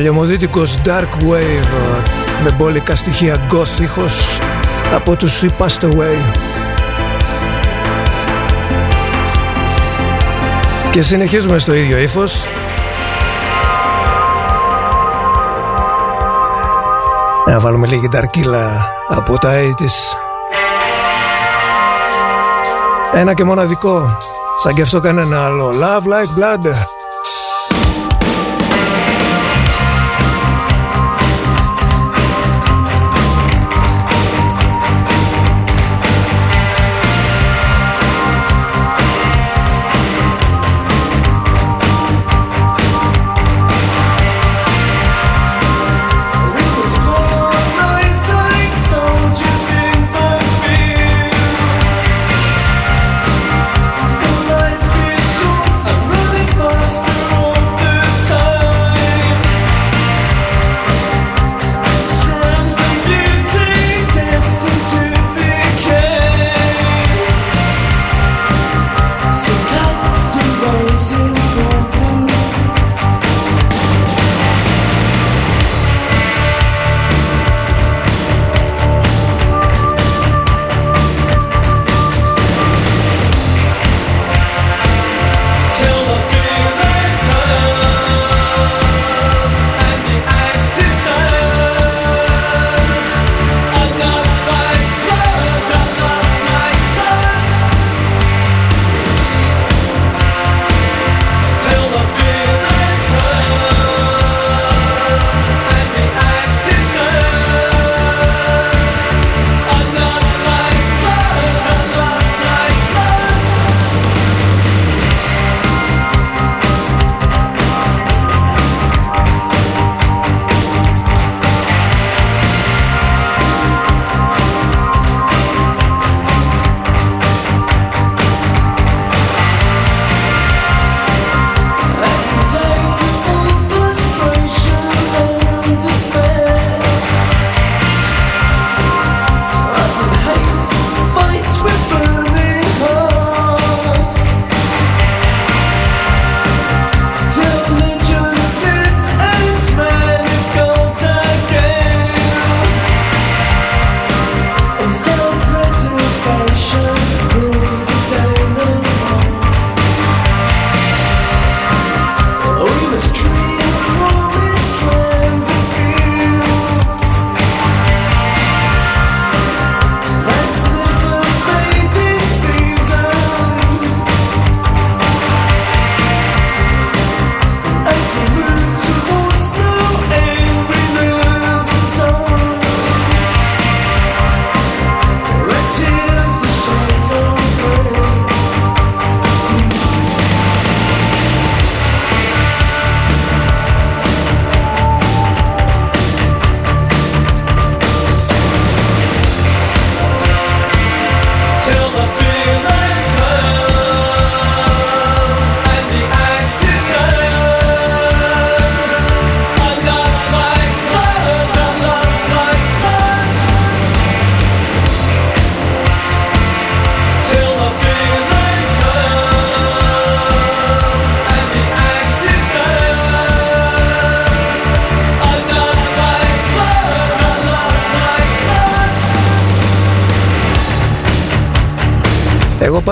Παλαιομοδίτικος Dark Wave με μπόλικα στοιχεία goth ήχος από τους She Passed Away. Και συνεχίζουμε στο ίδιο ύφος. Να βάλουμε λίγη ταρκύλα από τα 80's. Ένα και μοναδικό, σαν και αυτό κανένα άλλο. Love like blood.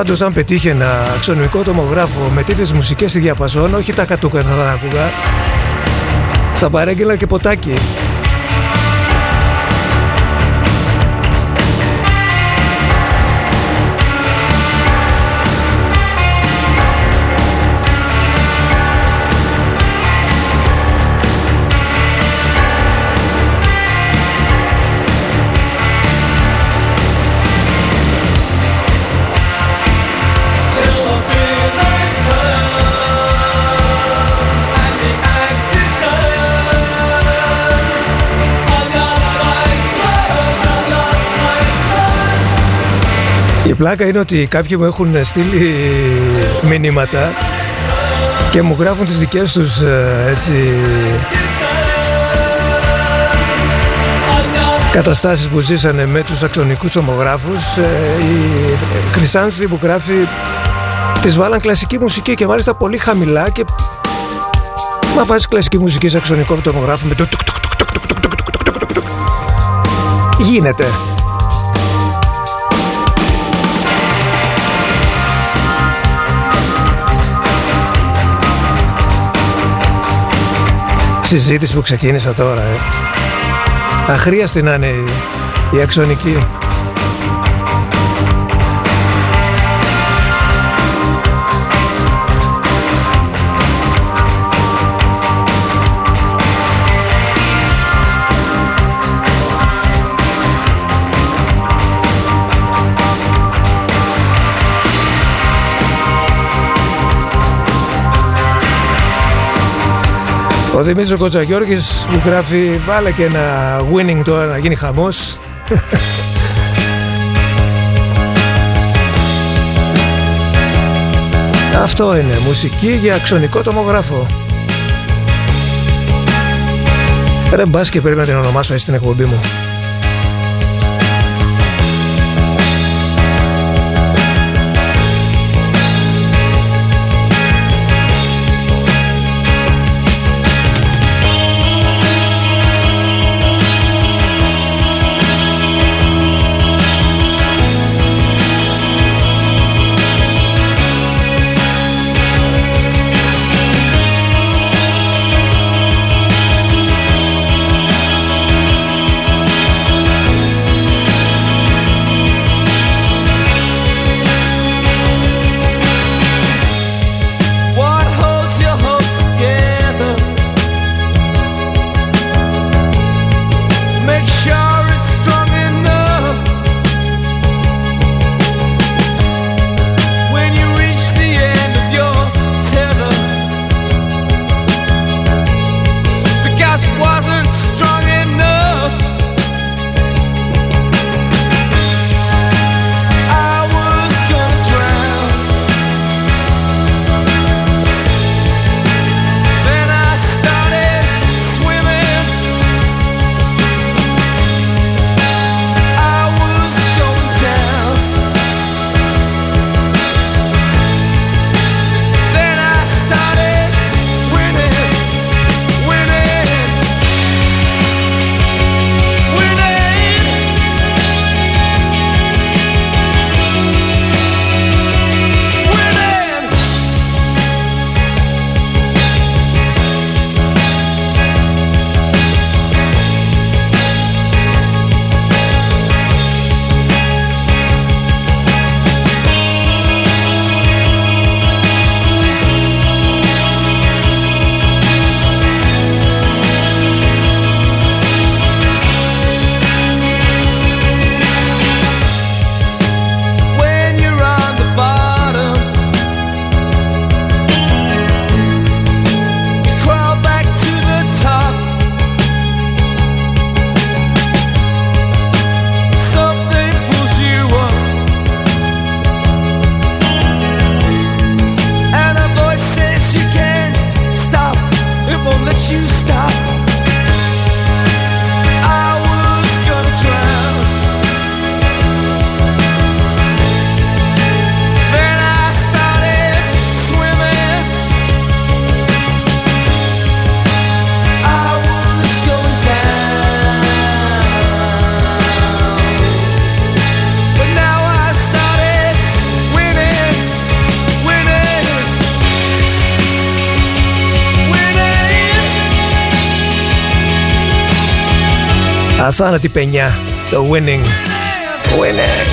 Εγώ πάντως αν πετύχει ένα ξενομικό τομογράφο με τέτοιες μουσικές στη διαπασόν, όχι τα κατούκα θα τα άκουγα, θα παρέγγελα και ποτάκι. Η πλάκα είναι ότι κάποιοι μου έχουν στείλει μηνύματα και μου γράφουν τις δικές τους έτσι, καταστάσεις που ζήσανε με τους αξονικούς ομογράφους η Χρυσάνθη που γράφει τις βάλαν κλασική μουσική και μάλιστα πολύ χαμηλά και μα βάζει κλασική μουσική σε αξονικό με το ομογράφο με το γίνεται Συζήτηση που ξεκίνησα τώρα, ε. Αχρίαστη να είναι η, η αξονική. Ο Δημήτρης ο Κοτσαγιώργης μου γράφει βάλε και ένα winning τώρα να γίνει χαμός. Αυτό είναι μουσική για αξονικό τομογράφο. Ρε μπας και πρέπει να την ονομάσω έτσι την εκπομπή μου. Αθάνατη πενιά. Το winning. Winning.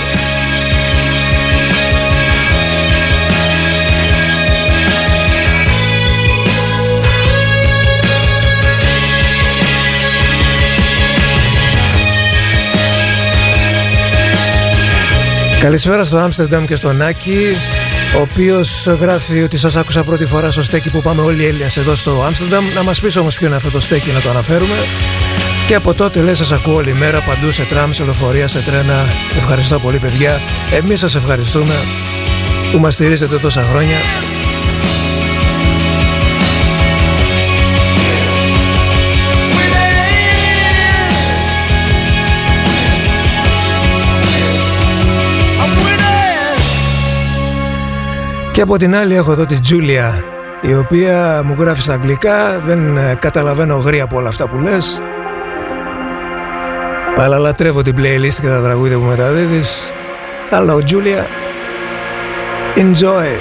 Καλησπέρα στο Άμστερνταμ και στον Άκη, ο οποίος γράφει ότι σας άκουσα πρώτη φορά στο στέκι που πάμε όλοι οι Έλληνες εδώ στο Άμστερνταμ. Να μας πεις όμως ποιο είναι αυτό το στέκι να το αναφέρουμε. Και από τότε λέει σας ακούω όλη μέρα παντού σε τραμ, σε λεωφορεία, σε τρένα. Ευχαριστώ πολύ παιδιά. Εμείς σας ευχαριστούμε που μας στηρίζετε τόσα χρόνια. Και από την άλλη έχω εδώ τη Τζούλια η οποία μου γράφει στα αγγλικά, δεν ε, καταλαβαίνω γρήγορα από όλα αυτά που λες αλλά λατρεύω την playlist και τα τραγούδια που μεταδίδεις. Άλλο ο Τζούλια. Enjoy.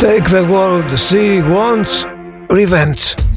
Take the world. See. Wants revenge.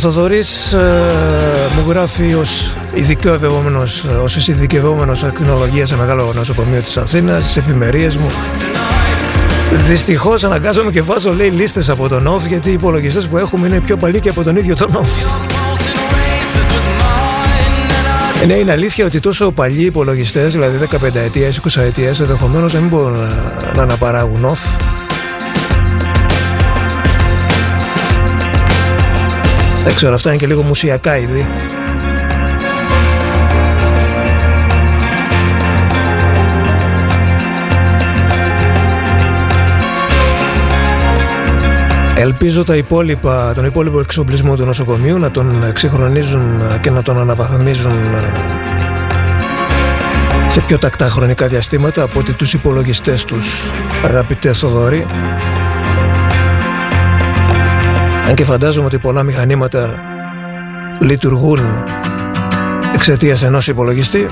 Θοδωρής ε, μου γράφει ως ειδικευόμενος, ως ειδικευόμενος ακτινολογία σε μεγάλο νοσοκομείο της Αθήνας, στις εφημερίες μου. Δυστυχώς αναγκάζομαι και βάζω λέει λίστες από τον OFF γιατί οι υπολογιστές που έχουμε είναι πιο παλιοί και από τον ίδιο τον OFF. Ε, ναι, είναι αλήθεια ότι τόσο παλιοί υπολογιστές, δηλαδή 15 ετίας, 20 ετίας, ενδεχομένως δεν μπορούν να, να αναπαράγουν off. Δεν ξέρω, αυτά είναι και λίγο μουσιακά ήδη. Ελπίζω τα υπόλοιπα, τον υπόλοιπο εξοπλισμό του νοσοκομείου να τον εξυγχρονίζουν και να τον αναβαθμίζουν σε πιο τακτά χρονικά διαστήματα από ότι τους υπολογιστές τους αγαπητέ Θοδωρή αν και φαντάζομαι ότι πολλά μηχανήματα λειτουργούν εξαιτίας ενός υπολογιστή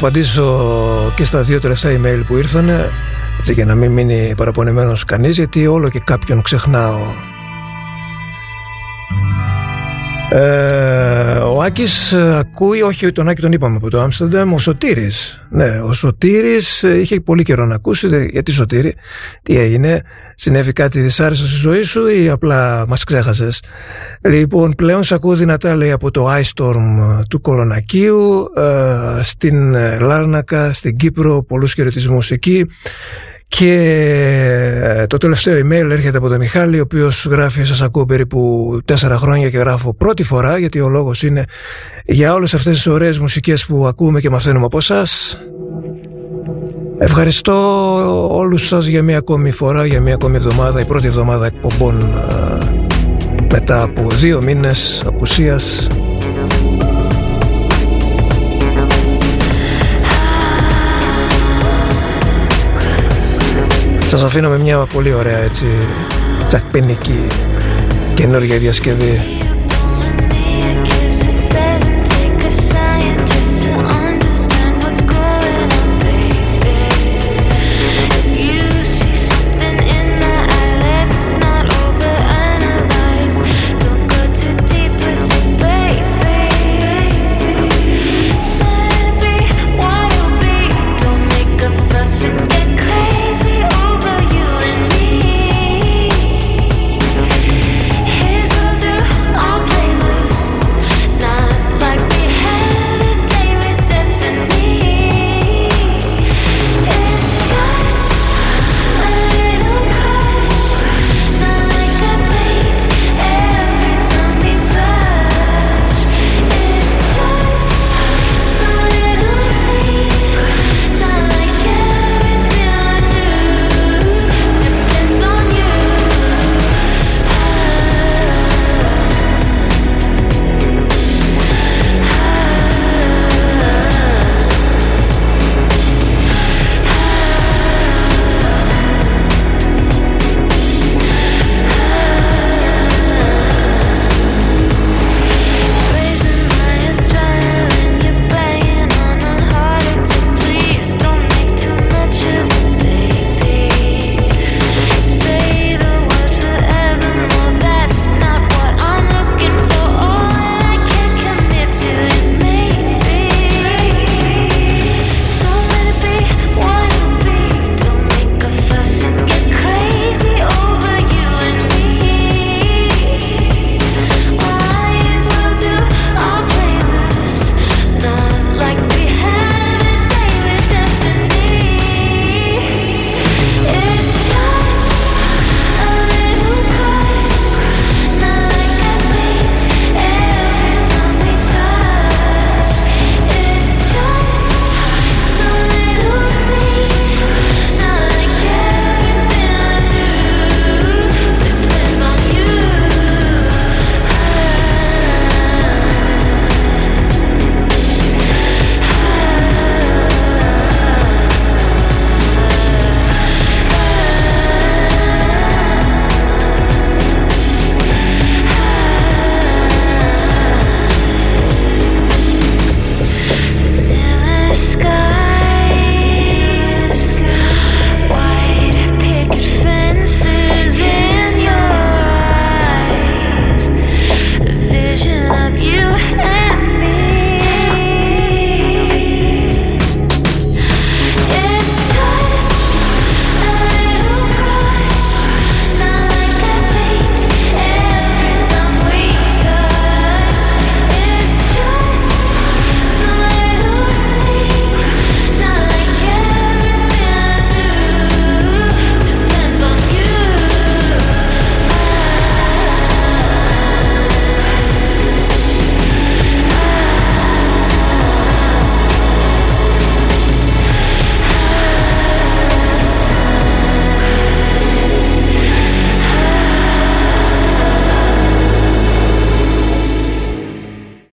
απαντήσω και στα δύο τελευταία email που ήρθαν έτσι για να μην μείνει παραπονεμένος κανείς γιατί όλο και κάποιον ξεχνάω ε, ο Άκης ακούει, όχι τον Άκη τον είπαμε από το Άμστερνταμ, ο Σωτήρης. Ναι, ο Σωτήρης είχε πολύ καιρό να ακούσει, γιατί Σωτήρη, τι έγινε, συνέβη κάτι δυσάρεστο στη ζωή σου ή απλά μας ξέχασες; Λοιπόν, πλέον σε ακούω δυνατά λέει από το Ice Storm του Κολονακίου, ε, στην Λάρνακα, στην Κύπρο, πολλούς χαιρετισμούς εκεί. Και ε, το τελευταίο email έρχεται από τον Μιχάλη, ο οποίος γράφει, σας ακούω περίπου τέσσερα χρόνια και γράφω πρώτη φορά, γιατί ο λόγος είναι για όλες αυτές τις ωραίες μουσικές που ακούμε και μαθαίνουμε από εσά. Ευχαριστώ όλους σας για μια ακόμη φορά, για μια ακόμη εβδομάδα, η πρώτη εβδομάδα εκπομπών ε, μετά από δύο μήνες απουσίας. Σας αφήνω με μια πολύ ωραία έτσι τσακπινική καινούργια διασκευή